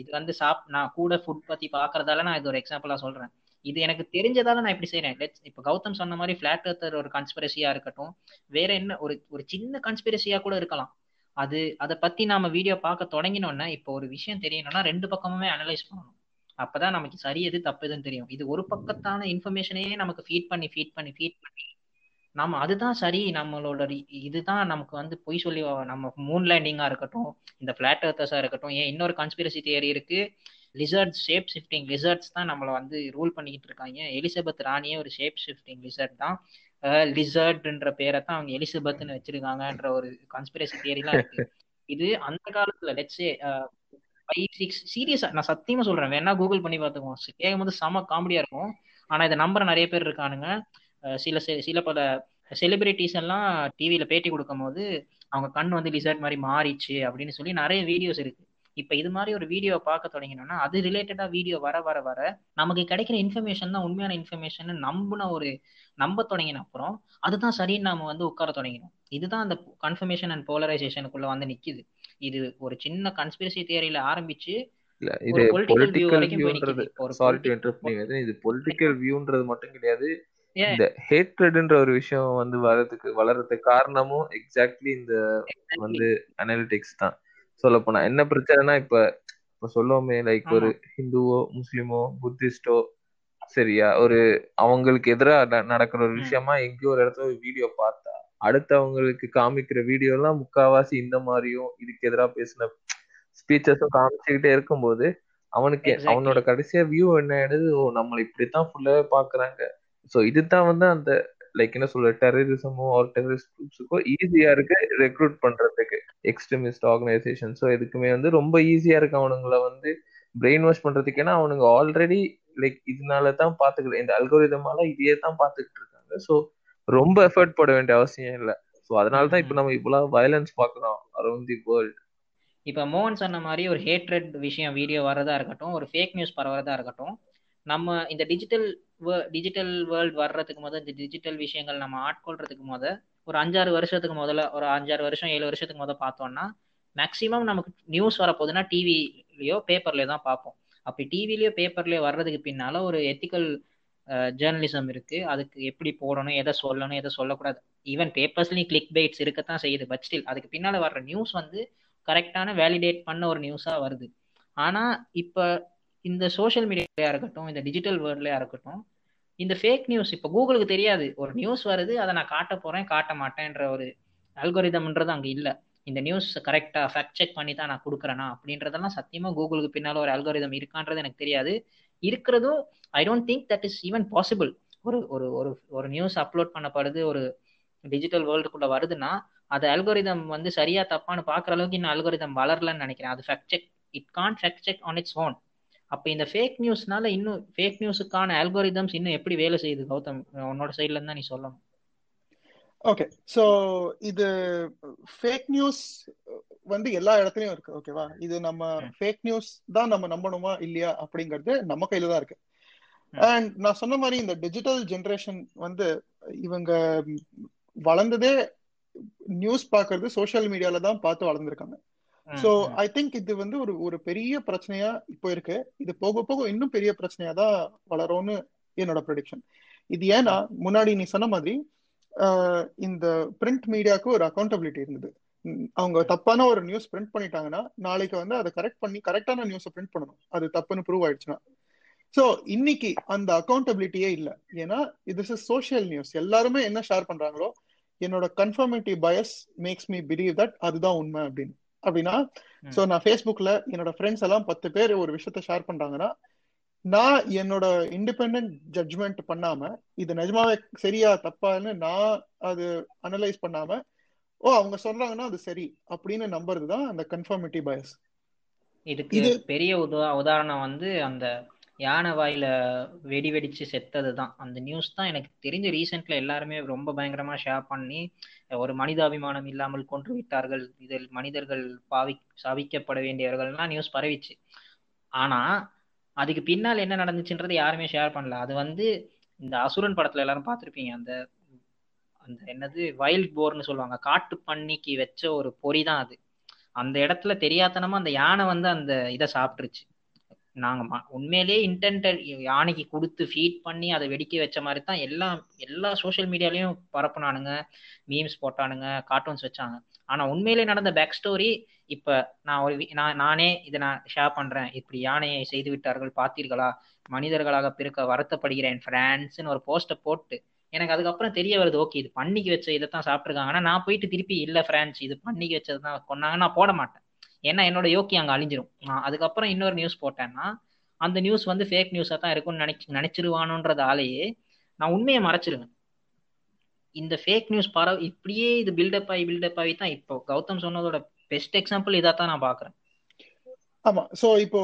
இது வந்து சாப் நான் கூட ஃபுட் பத்தி பாக்குறதால நான் இது ஒரு எக்ஸாம்பிளா சொல்றேன். இது எனக்கு தெரிஞ்சதால நான் இப்படி செய்யறேன் லெட்ஸ் இப்போ கௌதம் சொன்ன மாதிரி ஃபிளாட் எர்த்தர் ஒரு கன்ஸ்பிரசியா இருக்கட்டும் வேற என்ன ஒரு ஒரு சின்ன கன்ஸ்பிரசியா கூட இருக்கலாம். அது அதை பத்தி நாம வீடியோ பார்க்க தொடங்கினோம்னா இப்போ ஒரு விஷயம் தெரியணும்னா ரெண்டு பக்கமுமே அனலைஸ் பண்ணணும். அப்பதான் நமக்கு சரி எது தப்பு எதுன்னு தெரியும். இது ஒரு பக்கத்தான இன்ஃபர்மேஷனையே நமக்கு ஃபீட் பண்ணி ஃபீட் பண்ணி ஃபீட் பண்ணி நம்ம அதுதான் சரி நம்மளோட இதுதான் நமக்கு வந்து பொய் சொல்லி நம்ம மூன் லேண்டிங்கா இருக்கட்டும் இந்த பிளாட் எர்த்தர்ஸா இருக்கட்டும் ஏன் இன்னொரு கன்ஸ்பிரசி தியரி இருக்கு லிசர்ட் ஷேப் ஷிஃப்டிங் லிசர்ட்ஸ் தான் நம்மளை வந்து ரூல் பண்ணிக்கிட்டு இருக்காங்க. எலிசபெத் ராணியே ஒரு ஷேப் ஷிஃப்டிங் லிசர்ட் தான். லிசர்ட்ன்ற பேரை தான் அவங்க எலிசபெத்னு வச்சிருக்காங்கன்ற ஒரு கான்ஸ்பிரசி தியரிலாம் இருக்கு. இது அந்த காலத்துல லெட்ஸே ஃபைவ் சிக்ஸ் சீரியஸா நான் சத்தியமா சொல்றேன். வேணா கூகுள் பண்ணி பார்த்துக்குவோம் கேட்கும் போது செம காமெடியா இருக்கும். ஆனா இதை நம்புற நிறைய பேர் இருக்கானுங்க. சில சில பல செலிபிரிட்டிஸ் எல்லாம் டிவியில பேட்டி கொடுக்கும் போது அவங்க கண் வந்து லிசர்ட் மாதிரி மாறிச்சு அப்படின்னு சொல்லி நிறைய வீடியோஸ் இருக்கு. இப்ப இது மாதிரி ஒரு வீடியோ பார்க்க தொடங்கினோம்னா அது ரிலேட்டடா வீடியோ வர வர வர நமக்கு கிடைக்கிற இன்ஃபர்மேஷன் தான் உண்மையான இன்ஃபர்மேஷன் நம்பின ஒரு நம்ப தொடங்கின அப்புறம் அதுதான் சரின்னு நாம வந்து உட்கார தொடங்கினோம். இதுதான் அந்த கன்ஃபர்மேஷன் அண்ட் போலரைசேஷனுக்குள்ள வந்து நிக்குது. இது ஒரு சின்ன கன்ஸ்பிரசி தியரியில ஆரம்பிச்சு இது பொலிட்டிக்கல் வியூன்றது சாரி டு இது பொலிட்டிக்கல் வியூன்றது மட்டும் கிடையாது. இந்த ஹேட்ரட்ன்ற ஒரு விஷயம் வந்து வர்றதுக்கு வளர்றதுக்கு காரணமும் எக்ஸாக்ட்லி இந்த வந்து அனாலிட்டிக்ஸ் தான். சொல்ல போனா என்ன பிரச்சனைனா இப்ப இப்ப சொல்லுவோமே லைக் ஒரு ஹிந்துவோ முஸ்லிமோ புத்திஸ்டோ சரியா ஒரு அவங்களுக்கு எதிராக நடக்கிற ஒரு விஷயமா எங்கேயோ ஒரு இடத்துல ஒரு வீடியோ பார்த்தா அடுத்து அவங்களுக்கு காமிக்கிற வீடியோ எல்லாம் முக்காவாசி இந்த மாதிரியும் இதுக்கு எதிராக பேசின ஸ்பீச்சஸும் காமிச்சுக்கிட்டே இருக்கும்போது அவனுக்கு அவனோட கடைசியா வியூ என்ன ஆயிடுது? ஓ நம்மளை இப்படித்தான் ஃபுல்லாவே பாக்குறாங்க சோ இதுதான் வந்து அந்த லைக் என்ன சொல்ற டெரரிசமோ ஒரு டெரரிஸ்ட் குரூப்ஸுக்கோ ஈஸியா இருக்கு ரெக்ரூட் பண்றதுக்கு. எக்ஸ்ட்ரீமிஸ்ட் ஆர்கனைசேஷன் ஸோ இதுக்குமே வந்து ரொம்ப ஈஸியா இருக்கு அவனுங்களை வந்து பிரெயின் வாஷ் பண்றதுக்கு. ஏன்னா அவனுங்க ஆல்ரெடி லைக் இதனால தான் பாத்துக்கிட்டு இந்த அல்கோரிதமால இதையே தான் பாத்துக்கிட்டு இருக்காங்க. ஸோ ரொம்ப எஃபர்ட் போட வேண்டிய அவசியம் இல்லை. ஸோ அதனால தான் இப்போ நம்ம இவ்வளவு வயலன்ஸ் பாக்குறோம் அரௌண்ட் தி வேர்ல்ட் இப்போ மோகன் சொன்ன மாதிரி ஒரு ஹேட்ரட் விஷயம் வீடியோ வரதா இருக்கட்டும் ஒரு ஃபேக் நியூஸ் பரவறதா இருக்கட்டும் நம்ம இந்த டிஜிட்டல் டிஜிட்டல் வேர்ல்டு வர்றதுக்கு முதல் இந்த டிஜிட்டல் விஷயங்கள் நம்ம ஆட்கொள்றதுக்கு முத ஒரு அஞ்சாறு வருஷத்துக்கு முதல்ல ஒரு அஞ்சாறு வருஷம் ஏழு வருஷத்துக்கு முதல் பார்த்தோம்னா மேக்ஸிமம் நமக்கு நியூஸ் வரப்போகுதுன்னா டிவிலையோ பேப்பர்லயோ தான் பார்ப்போம். அப்படி டிவிலையோ பேப்பர்லயோ வர்றதுக்கு பின்னால ஒரு எத்திக்கல் ஜேர்னலிசம் இருக்கு. அதுக்கு எப்படி போடணும் எதை சொல்லணும் எதை சொல்லக்கூடாது. ஈவன் பேப்பர்ஸ்லயும் கிளிக் பைட்ஸ் இருக்கத்தான் செய்யுது பட் ஸ்டில் அதுக்கு பின்னால வர்ற நியூஸ் வந்து கரெக்டான வேலிடேட் பண்ண ஒரு நியூஸா வருது. ஆனா இப்ப இந்த சோஷியல் மீடியாலயா இருக்கட்டும் இந்த டிஜிட்டல் வேர்ல்ட்லையா இருக்கட்டும் இந்த ஃபேக் நியூஸ் இப்போ கூகுளுக்கு தெரியாது. ஒரு நியூஸ் வருது அதை நான் காட்ட போகிறேன் காட்ட மாட்டேன்ற ஒரு அல்கோரிதம்ன்றது அங்கே இல்லை. இந்த நியூஸ் கரெக்டாக ஃபேக்ட் செக் பண்ணி தான் நான் கொடுக்குறேனா அப்படின்றதெல்லாம் சத்தியமாக கூகுளுக்கு பின்னால் ஒரு அல்கோரிதம் இருக்கான்றது எனக்கு தெரியாது. இருக்கிறதும் I don't think that is even possible ஒரு ஒரு ஒரு ஒரு நியூஸ் அப்லோட் பண்ணப்படுது ஒரு டிஜிட்டல் வேர்ல்டுக்குள்ளே வருதுன்னா அது அல்கோரிதம் வந்து சரியா தப்பான்னு பார்க்குற அளவுக்கு இன்னும் அல்கோரிதம் வளரலன்னு நினைக்கிறேன். அது fact check it can fact check on its own அப்ப இந்த ஃபேக் நியூஸ்னால இன்னும் ஃபேக் நியூஸுக்கான அல்கோரிதம்ஸ் இன்னும் எப்படி வேலை செய்யுது கௌதம்? உன்னோட சைட்ல இருந்தா நீ சொல்லணும். ஓகே ஸோ இது ஃபேக் நியூஸ் வந்து எல்லா இடத்துலயும் இருக்கு ஓகேவா இது நம்ம ஃபேக் நியூஸ் தான் நம்ம நம்பணுமா இல்லையா அப்படிங்கிறது நம்ம கையில தான் இருக்கு. அண்ட் நான் சொன்ன மாதிரி இந்த டிஜிட்டல் ஜென்ரேஷன் வந்து இவங்க வளர்ந்ததே நியூஸ் பாக்குறது சோசியல் மீடியால தான் பார்த்து வளர்ந்துருக்காங்க. சோ ஐ திங்க் இது வந்து ஒரு ஒரு பெரிய பிரச்சனையா இப்போ இருக்கு. இது போக போக இன்னும் பெரிய பிரச்சனையா தான் வளரும்னு என்னோட ப்ரொடிக்ஷன் இது ஏன்னா முன்னாடி நீ சொன்ன மாதிரி இந்த பிரிண்ட் மீடியாவுக்கு ஒரு அக்கௌண்டபிலிட்டி இருந்தது. அவங்க தப்பான ஒரு நியூஸ் பிரிண்ட் பண்ணிட்டாங்கன்னா நாளைக்கு வந்து அதை கரெக்ட் பண்ணி கரெக்டான நியூஸை பிரிண்ட் பண்ணணும். அது தப்புன்னு ப்ரூவ் ஆயிடுச்சுன்னா. சோ இன்னைக்கு அந்த அக்கௌண்டபிலிட்டியே இல்ல. ஏன்னா இது இஸ் சோசியல் நியூஸ் எல்லாருமே என்ன ஷேர் பண்றாங்களோ என்னோட confirmative bias makes me believe that அதுதான் உண்மை அப்படின்னு. அப்படின்னா சோ நான் ஃபேஸ்புக்ல என்னோட ஃப்ரெண்ட்ஸ் எல்லாம் பத்து பேர் ஒரு விஷயத்த ஷேர் பண்றாங்கன்னா நான் என்னோட இண்டிபெண்ட் ஜட்ஜ்மெண்ட் பண்ணாம இது நிஜமாவே சரியா தப்பான்னு நான் அது அனலைஸ் பண்ணாம ஓ அவங்க சொல்றாங்கன்னா அது சரி அப்படின்னு நம்புறது தான் அந்த கன்ஃபர்மிட்டி பயஸ் இதுக்கு பெரிய உதா உதாரணம் வந்து அந்த யானை வாயில வெடி வெடிச்சு செத்தது தான் அந்த நியூஸ் தான் எனக்கு தெரிஞ்ச ரீசெண்ட்ல எல்லாருமே ரொம்ப பயங்கரமா ஷேர் பண்ணி ஒரு மனிதாபிமானம் இல்லாமல் கொன்று விட்டார்கள். இதில் மனிதர்கள் பாவி சாவிக்கப்பட வேண்டியவர்கள்லாம் நியூஸ் பரவிச்சு. ஆனா அதுக்கு பின்னால் என்ன நடந்துச்சுன்றது யாருமே ஷேர் பண்ணல. அது வந்து இந்த அசுரன் படத்துல எல்லாரும் பார்த்துருப்பீங்க. அந்த அந்த என்னது வைல்ட் போர்னு சொல்லுவாங்க. காட்டு பண்ணிக்கு வச்ச ஒரு பொறி தான் அது. அந்த இடத்துல தெரியாதனமா அந்த யானை வந்து அந்த இதை சாப்பிட்டுருச்சு. நாங்கள் உண்மையிலேயே இன்டென்டல் யானைக்கு கொடுத்து ஃபீட் பண்ணி அதை வெடிக்க வச்ச மாதிரி தான் எல்லா எல்லா சோஷியல் மீடியாலையும் பரப்புனானுங்க மீம்ஸ் போட்டானுங்க கார்ட்டூன்ஸ் வச்சாங்க. ஆனால் உண்மையிலே நடந்த பேக் ஸ்டோரி இப்போ நான் ஒரு நான் நானே இதை நான் ஷேர் பண்ணுறேன் இப்படி யானையை செய்து விட்டார்கள் பார்த்தீர்களா? மனிதர்களாக பிறக்க வருத்தப்படுகிறேன் ஃப்ரான்ஸ்னு ஒரு போஸ்ட்டை போட்டு எனக்கு அதுக்கப்புறம் தெரிய வருது ஓகே இது பண்ணிக்கு வச்ச இதை தான் சாப்பிட்டுருக்காங்க நான் போயிட்டு திருப்பி இல்லை ஃப்ரான்ஸ் இது பண்ணிக்கு வச்சது தான் கொண்டாங்க நான் போட மாட்டேன். ஏன்னா என்னோட யோக்கி அங்கே அழிஞ்சிரும். நான் அதுக்கப்புறம் இன்னொரு நியூஸ் போட்டேன்னா அந்த நியூஸ் வந்து ஃபேக் நியூஸாக தான் இருக்கும்னு நினைச்சு நினைச்சிருவானுன்றதாலேயே நான் உண்மையை மறைச்சிருவேன். இந்த ஃபேக் நியூஸ் பரவ இப்படியே இது பில்டப் ஆகி பில்டப் ஆகி தான் இப்போ கௌதம் சொன்னதோட பெஸ்ட் எக்ஸாம்பிள் இதை தான் நான் பார்க்குறேன். ஆமா ஸோ இப்போ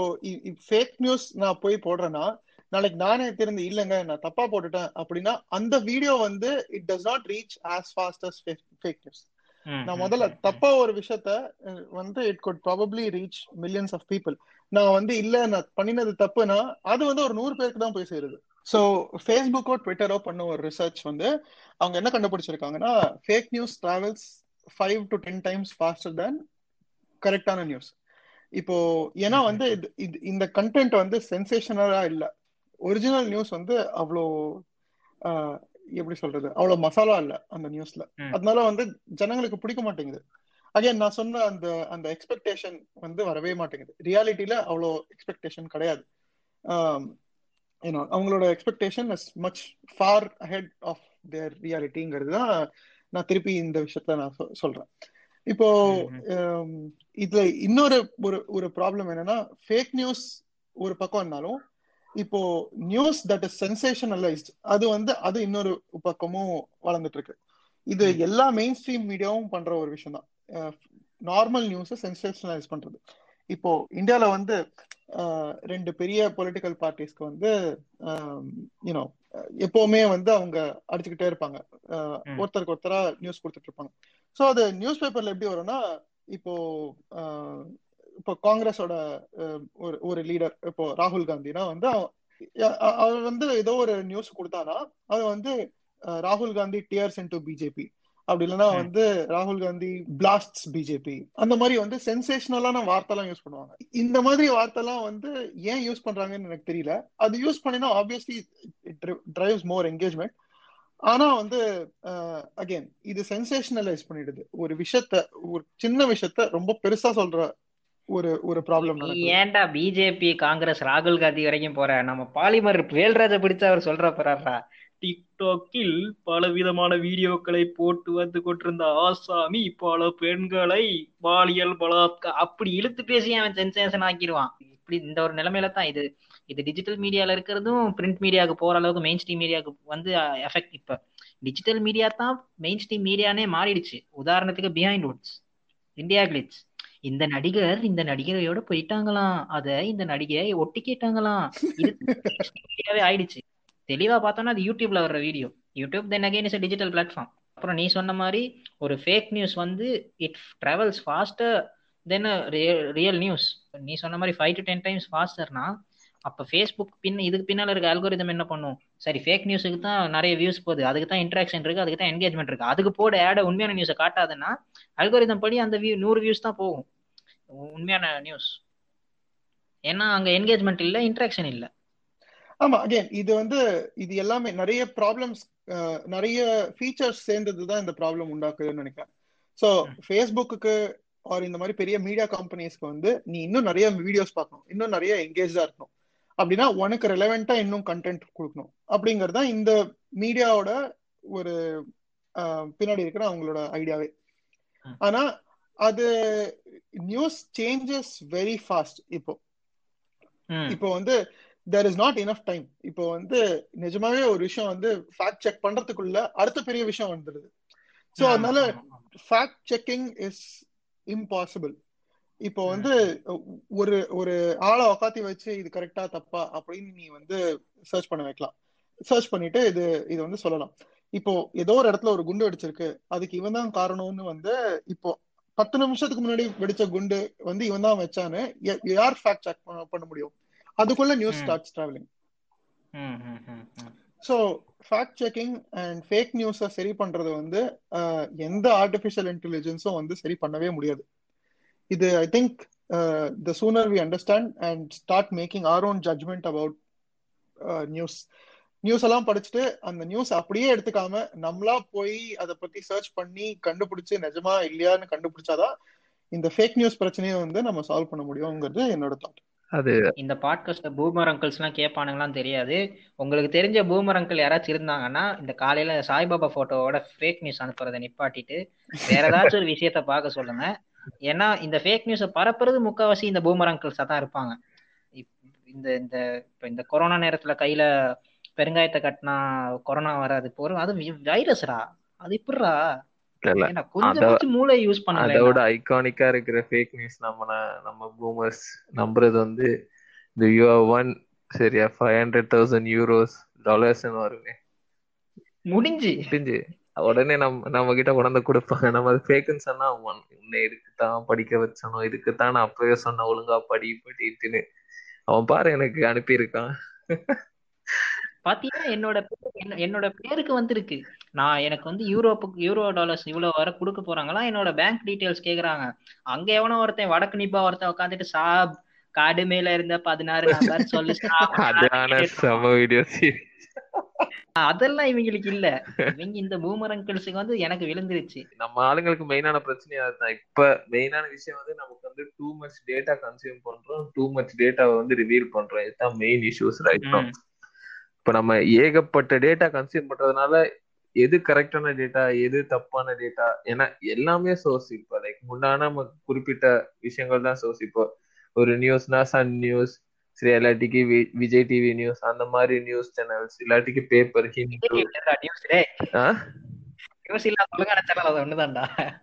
ஃபேக் நியூஸ் நான் போய் போடுறேன்னா நாளைக்கு நானே தெரிஞ்சு இல்லைங்க நான் தப்பா போட்டுட்டேன் அப்படின்னா அந்த வீடியோ வந்து it does not reach as fast as fake news நான் முதல்ல. தப்பா ஒரு விஷயத்த வந்து it could probably reach millions of people நான் வந்து இல்ல நான் பண்ணினது தப்புனா அது வந்து ஒரு நூறு பேருக்கு தான் போய் சேருது. ஸோ ஃபேஸ்புக்கோ ட்விட்டரோ பண்ண ஒரு ரிசர்ச் வந்து அவங்க என்ன கண்டுபிடிச்சிருக்காங்கன்னா fake news travels five to ten times faster than கரெக்டான நியூஸ் இப்போ ஏன்னா வந்து இது இந்த கண்டென்ட் வந்து சென்சேஷனலா இல்ல. ஒரிஜினல் நியூஸ் வந்து அவ்வளோ எப்படி சொல்றது? அவ்வளோ மசாலா இல்ல அந்த நியூஸ்ல. அதனால வந்து ஜனங்களுக்கு பிடிக்க மாட்டேங்குது. அகைன் நான் சொன்ன அந்த அந்த எக்ஸ்பெக்டேஷன் வந்து வரவே மாட்டேங்குது. ரியாலிட்டியில அவ்வளோ எக்ஸ்பெக்டேஷன் கிடையாது. ஏன்னா அவங்களோட expectation is much far ahead of their ரியாலிட்டிங்கிறது தான் நான் திருப்பி இந்த விஷயத்த நான் சொல்றேன். இப்போ. ஹம், இதுல இன்னொரு ஒரு ஒரு ப்ராப்ளம் என்னன்னா ஃபேக் நியூஸ் ஒரு பக்கம் இருந்தாலும் இப்போ நியூஸ் தட் இஸ் சென்சேஷனலைஸ்ட் அது வந்து அது இன்னொரு பக்கமும் வளர்ந்துட்டு இருக்கு இது. எல்லா மெயின் ஸ்ட்ரீம் மீடியாவும் பண்ற ஒரு விஷயம் தான் நார்மல் நியூஸை சென்சேஷனலைஸ் பண்றது. இப்போ இந்தியால வந்து ரெண்டு பெரிய பொலிட்டிக்கல் பார்ட்டிஸ்க்கு வந்து யூனோ எப்பவுமே வந்து அவங்க அடிச்சுக்கிட்டே இருப்பாங்க. ஒருத்தருக்கு ஒருத்தரா நியூஸ் கொடுத்துட்டு இருப்பாங்க. ஸோ அது நியூஸ் பேப்பர்ல எப்படி வரும்னா இப்போ இப்போ காங்கிரஸோட ஒரு ஒரு லீடர் இப்போ ராகுல் காந்தினா வந்து அவர் வந்து ஏதோ ஒரு நியூஸ் கொடுத்தானா அது வந்து ராகுல் காந்தி டியர்ஸ் இன்டு பிஜேபி அப்படி இல்லைன்னா. வந்து ராகுல் காந்தி பிளாஸ்ட்ஸ் பிஜேபி அந்த மாதிரி வந்து சென்சேஷனலான வார்த்தைலாம் யூஸ் பண்ணுவாங்க. இந்த மாதிரி வார்த்தைலாம் வந்து ஏன் யூஸ் பண்றாங்கன்னு எனக்கு தெரியல. அது யூஸ் பண்ணினா ஆப்வியஸ்லி டிரைவ்ஸ் மோர் என்கேஜ்மெண்ட் ஆனா வந்து அகைன் இது சென்சேஷனலைஸ் பண்ணிடுது. ஒரு விஷயத்த ஒரு சின்ன விஷயத்த ரொம்ப பெருசா சொல்ற ஒரு ஒரு ப்ராப்ளம் ஏன்டா பிஜேபி காங்கிரஸ் ராகுல் காந்தி வரைக்கும் போற? நம்ம பாலிமர் வேல்ராஜ பிடிச்ச அவர் சொல்ற போறாரா டிக்டாக்கில் பல விதமான வீடியோக்களை போட்டு வந்து கொண்டிருந்த ஆசாமி பல பெண்களை பாலியல் பலாத்கா அப்படி இழுத்து பேசி அவன் சென்சேஷன் ஆக்கிடுவான். இப்படி இந்த ஒரு நிலைமையில தான் இது. இது டிஜிட்டல் மீடியால இருக்கிறதும் பிரிண்ட் மீடியாவுக்கு போற அளவுக்கு மெயின் ஸ்ட்ரீம் மீடியாவுக்கு வந்து எஃபெக்ட் இப்ப. டிஜிட்டல் மீடியா தான் மெயின் ஸ்ட்ரீம் மீடியானே மாறிடுச்சு. உதாரணத்துக்கு பிஹைண்ட் வுட்ஸ் இந்தியா கிளிட்ஸ் இந்த நடிகர் இந்த நடிகரையோட போயிட்டாங்களாம். அத இந்த நடிகை ஒட்டி கேட்டாங்களாம். இது மீடியாவே [LAUGHS] ஆயிடுச்சு. தெளிவா பார்த்தோம்னா அது யூடியூப்ல வர்ற video. YouTube then again is digital platform அப்புறம் நீ சொன்ன மாதிரி ஒரு ஃபேக் நியூஸ் வந்து it travels faster than real news நீ சொன்ன மாதிரி ஃபைவ் டு டென் டைம்ஸ் ஃபாஸ்டர்னா அப்ப ஃபேஸ்புக் பின் இதுக்கு பின்னால இருக்க அல்கோரிதம் என்ன பண்ணும்? சரி ஃபேக் நியூஸுக்கு தான் நிறைய வியூஸ் போகுது. அதுக்கு தான் இன்ட்ராக்ஷன் இருக்கு அதுக்கு தான் என்கேஜ்மெண்ட் இருக்கு. அதுக்கு போட ஆட உண்மையான நியூஸை காட்டாதுன்னா அல்கோரிதம் படி அந்த வியூ நூறு வியூஸ் தான் போகும். உண்மையான நியூஸ் ஏன்னா அங்க என்கேஜ்மெண்ட் இல்ல இன்ட்ராக்ஷன் இல்ல. ஆமா அகேன் இது வந்து இது எல்லாமே நிறைய ப்ராப்ளம்ஸ் நிறைய ஃபீச்சர்ஸ் சேர்ந்தது தான் இந்த ப்ராப்ளம் உண்டாக்குதுன்னு நினைக்கிறேன். ஸோ ஃபேஸ்புக்கு ஆர் இந்த மாதிரி பெரிய மீடியா கம்பெனிஸ்க்கு வந்து நீ இன்னும் நிறைய வீடியோஸ் பார்க்கணும். இன்னும் நிறைய என்கேஜா இருக்கணும். அப்படின்னா உனக்கு ரெலவெண்டா இன்னும் கண்டென்ட் கொடுக்கணும். அப்படிங்கிறது இந்த மீடியாவோட ஒரு பின்னாடி இருக்கிற அவங்களோட ஐடியாவே ஆனா அது நியூஸ் சேஞ்சஸ் வெரி ஃபாஸ்ட் இப்போ. இப்போ வந்து there is not enough time இப்போ வந்து நிஜமாவே ஒரு விஷயம் வந்து ஃபேக்ட் செக் பண்றதுக்குள்ள அடுத்த பெரிய விஷயம் வந்துடுது. ஸோ அதனால ஃபேக்ட் செக்கிங் இஸ் இம்பாசிபிள் இப்போ வந்து ஒரு ஒரு ஆளை உக்காத்தி வச்சு இது கரெக்டா தப்பா அப்படின்னு நீ வந்து சர்ச் பண்ண வைக்கலாம். சர்ச் பண்ணிட்டு இது இது வந்து சொல்லலாம். இப்போ ஏதோ ஒரு இடத்துல ஒரு குண்டு அடிச்சிருக்கு அதுக்கு இவன் தான் காரணம்னு வந்து இப்போ பத்து நிமிஷத்துக்கு முன்னாடி வெடிச்ச குண்டு வந்து இவன் தான் வச்சான்னு யார் ஃபேக்ட் செக் பண்ண முடியும்? அதுக்குள்ள news. Starts travelling. So fact checking and fake நியூஸை சரி பண்றது வந்து எந்த ஆர்டிஃபிஷியல் இன்டெலிஜென்ஸும் வந்து சரி பண்ணவே முடியாது. இது I think the sooner we understand and start making our own judgment about news news எல்லாம் படிச்சுட்டு அந்த நியூஸ் அப்படியே எடுத்துக்காம நம்மளா போய் அதை பத்தி சர்ச் பண்ணி கண்டுபிடிச்சு நிஜமா இல்லையான்னு கண்டுபிடிச்சாதான் இந்த ஃபேக் நியூஸ் பிரச்சனையை வந்து நம்ம சால்வ் பண்ண முடியுங்கிறது என்னோட தாட் அது இந்த பாட்காஸ்ட்ல பூமர் அங்கிள்ஸ் எல்லாம் கேட்பானுங்களாம் தெரியாது. உங்களுக்கு தெரிஞ்ச பூமர் அங்கிள் யாராச்சும் இருந்தாங்கன்னா இந்த காலையில சாய்பாபா போட்டோவோட ஃபேக் நியூஸ் அனுப்புறதை நிப்பாட்டிட்டு வேற ஏதாச்சும் ஒரு விஷயத்த பார்க்க சொல்லுங்க. ஏன்னா இந்த ஃபேக் நியூஸை பரப்புறது முக்காவாசி இந்த பூமர் அங்கிள்ஸா தான் இருப்பாங்க. இந்த இந்த இப்ப இந்த கொரோனா நேரத்துல கையில பெருங்காயத்தை கட்டினா கொரோனா வராது போறோம் அது வைரஸ்ரா அது இப்படிரா அதோட ஐகானிக்கா இருக்கிற ஃபேக் நியூஸ் நம்ம நம்ம பூமர்ஸ் நம்புறது வந்து இந்த யூ ஒன் சரியா ஃபைவ் ஹண்ட்ரட் தௌசண்ட் யூரோஸ் டாலர்ஸ்னு வருமே. முடிஞ்சு. முடிஞ்சு. உடனே நம்ம நம்ம கிட்ட கொண்டாந்து கொடுப்பாங்க. நம்ம அது ஃபேக்குன்னு சொன்னா உன்னை இதுக்கு தான் படிக்க வச்சனோ இதுக்கு தான் நான் அப்பவே சொன்ன ஒழுங்கா படி படிட்டுன்னு அவன் பாரு எனக்கு அனுப்பியிருக்கான். பாத்தீங்கன்னா என்னோட என்னோட பேருக்கு வந்திருக்கு. நான் எனக்கு வந்து யூரோப்புக்கு யூரோ டாலர்ஸ் இவ்வளவு வர கொடுக்க போறாங்களா என்னோட பேங்க் டீடைல்ஸ் கேக்குறாங்க. அங்க எவனோ ஒருத்தன் வடக்கு நிப்பா ஒருத்தன் உட்காந்துட்டு சாப் காடு மேல இருந்த பதினாறு நம்பர் சொல்லு அதெல்லாம் இவங்களுக்கு இல்ல. இவங்க இந்த பூமர் அங்கிள்ஸுக்கு வந்து எனக்கு விழுந்துருச்சு. நம்ம ஆளுங்களுக்கு மெயினான பிரச்சனையா அதுதான். இப்ப மெயினான விஷயம் வந்து நமக்கு வந்து டூ மச் டேட்டா கன்சியூம் பண்றோம். டூ மச் டேட்டாவை வந்து ரிவீல் பண்றோம். இதுதான் மெயின் இஷ்யூஸ் ரைட். இப்ப நம்ம ஏகப்பட்ட டேட்டா கன்சியூம் பண்றதுனால எது கரெக்டான டேட்டா எது தப்பான டேட்டா ஏன்னா எல்லாமே சோர்ஸ் இப்போ லைக் முன்னாடி நம்ம குறிப்பிட்ட விஷயங்கள் தான் சோர்ஸ் இப்போ ஒரு நியூஸ்னா சன் நியூஸ் சரி இல்லாட்டிக்கு வி- விஜய் டிவி நியூஸ் அந்த மாதிரி நியூஸ் சேனல்ஸ் இல்லாட்டிக்கு பேப்பர்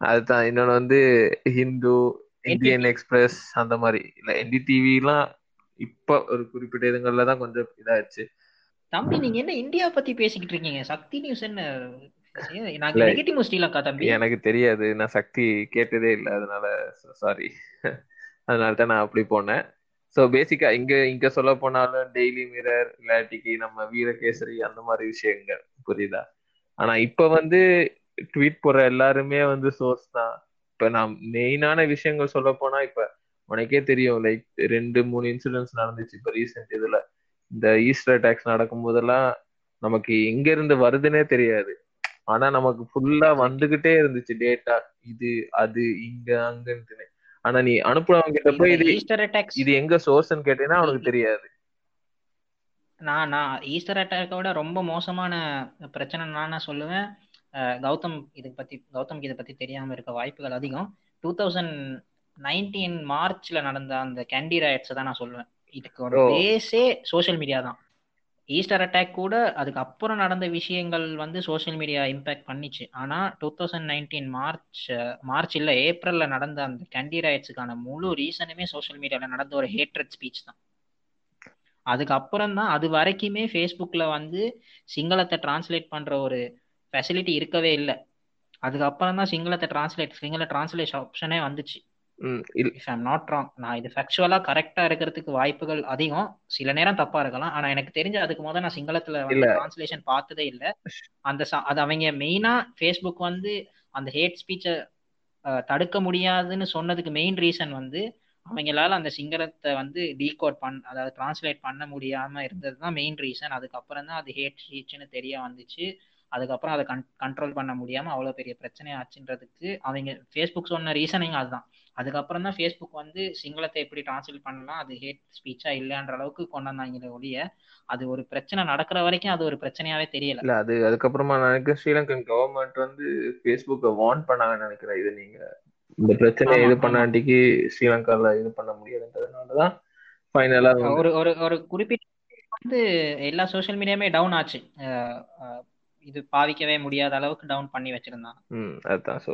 அதுதான் இன்னொன்னு வந்து ஹிந்து இந்தியன் எக்ஸ்பிரஸ் அந்த மாதிரி. இல்ல என்டிடிவி எல்லாம் இப்ப ஒரு குறிப்பிட்ட இதுங்கள்ல தான் கொஞ்சம் இதாச்சு தம்பி நீங்க என்ன இந்தியா பத்தி பேசிக்கிட்டு இருக்கீங்க? சக்தி நியூஸ் என்ன? எனக்கு தெரியாது. நான் சக்தி கேட்டதே இல்லை அதனால சாரி அதனால தான் நான் அப்படி போனேன். ஸோ பேசிக்கா இங்க இங்க சொல்ல போனாலும் டெய்லி மிரர் இல்லாட்டிக்கு நம்ம வீரகேசரி அந்த மாதிரி விஷயங்கள் புரியுதா? ஆனா இப்ப வந்து ட்வீட் போடுற எல்லாருமே வந்து சோர்ஸ் தான். இப்ப நான் மெயினான விஷயங்கள் சொல்ல போனா இப்ப உனக்கே தெரியும் லைக் ரெண்டு மூணு இன்சிடென்ட்ஸ் நடந்துச்சு இப்ப ரீசெண்ட் இதுல. இந்த ஈஸ்டர் அட்டாக்ஸ் நடக்கும் போதெல்லாம் நமக்கு எங்க இருந்து வருதுன்னே தெரியாது. ஆனா நமக்கு ஃபுல்லா வந்துகிட்டே இருந்துச்சு டேட்டா இது அது இங்க அங்கன்ட்டுன்னு ஆனா நீ அனுப்புனவங்க கிட்ட போய் இது ஈஸ்டர் அட்டாக்ஸ் இது எங்க சோர்ஸ்ன்னு கேட்டீங்கன்னா அவனுக்கு தெரியாது நான் நான் ஈஸ்டர் விட ரொம்ப மோசமான பிரச்சனை நான் சொல்லுவேன் கௌதம் இதை பத்தி கௌதம்க்கு இதை பத்தி தெரியாம இருக்க வாய்ப்புகள் அதிகம் டூ தௌசண்ட் நைன்டீன் மார்ச்ல நடந்த அந்த கேண்டி ராய்ட்ஸ் தான் நான் சொல்லுவேன் இதுக்கு ஒரு. பேஸே சோஷியல் மீடியா தான் ஈஸ்டர் அட்டாக் கூட அதுக்கு அப்புறம் நடந்த விஷயங்கள் வந்து சோஷியல் மீடியா இம்பாக்ட் பண்ணிச்சு. ஆனால் two thousand nineteen March March இல்லை ஏப்ரலில் நடந்த அந்த கேண்டி ராய்ட்ஸுக்கான முழு ரீசனுமே சோஷியல் மீடியாவில் நடந்த ஒரு ஹேட்ரட் ஸ்பீச் தான். அதுக்கப்புறம் தான் அது வரைக்குமே ஃபேஸ்புக்கில் வந்து சிங்களத்தை டிரான்ஸ்லேட் பண்ணுற ஒரு ஃபெசிலிட்டி இருக்கவே இல்லை. அதுக்கப்புறம் தான் சிங்களத்தை டிரான்ஸ்லேட் சிங்கள டிரான்ஸ்லேஷன் ஆப்ஷனே வந்துச்சு. நாட் ராங் நான் இது ஃபேக்சுவலாக கரெக்டாக இருக்கிறதுக்கு வாய்ப்புகள் அதிகம். சில நேரம் தப்பாக இருக்கலாம். ஆனால் எனக்கு தெரிஞ்ச அதுக்கு முதல் நான் சிங்களத்தில் வந்து. டிரான்ஸ்லேஷன் பார்த்ததே இல்லை. அந்த அது அவங்க மெயினாக ஃபேஸ்புக் வந்து அந்த ஹேட் ஸ்பீச்சை தடுக்க முடியாதுன்னு சொன்னதுக்கு மெயின் ரீசன் வந்து அவங்களால அந்த சிங்களத்தை வந்து டீகோட் பண் அதாவது டிரான்ஸ்லேட் பண்ண முடியாம இருந்தது தான் மெயின் ரீசன் அதுக்கப்புறம் தான் அது ஹேட் ஸ்பீச்னு தெரிய வந்துச்சு. அதுக்கப்புறம் அதை கன் கண்ட்ரோல் பண்ண முடியாம அவ்வளோ பெரிய பிரச்சனை ஆச்சுன்றதுக்கு அவங்க ஃபேஸ்புக் சொன்ன ரீசனிங் அதுதான். அதுக்கப்புறம் தான் ஃபேஸ்புக் வந்து சிங்களத்தை எப்படி டிரான்ஸ்லேட் பண்ணலாம் அது ஹேட் ஸ்பீச்சா இல்லைன்ற அளவுக்கு கொண்டு வந்தாங்களே ஒழிய அது ஒரு பிரச்சனை நடக்கிற வரைக்கும் அது ஒரு பிரச்சனையாவே தெரியல. இல்ல அது அதுக்கப்புறமா நான் நினைக்கிறேன் ஸ்ரீலங்கன் கவர்மெண்ட் வந்து ஃபேஸ்புக்கை வார்ன் பண்ணாங்கன்னு நினைக்கிறேன். இது நீங்க இந்த பிரச்சனையை இது ஆமா. பண்ணாண்டிக்கு ஸ்ரீலங்கால இது பண்ண முடியாதுன்றதுனாலதான் ஃபைனலா ஒரு ஒரு ஒரு குறிப்பிட்ட வந்து எல்லா சோஷியல் மீடியாமே டவுன் ஆச்சு. இது பாவிக்கவே முடியாத அளவுக்கு டவுன் பண்ணி வச்சிருந்தாங்க ம் அதுதான். ஸோ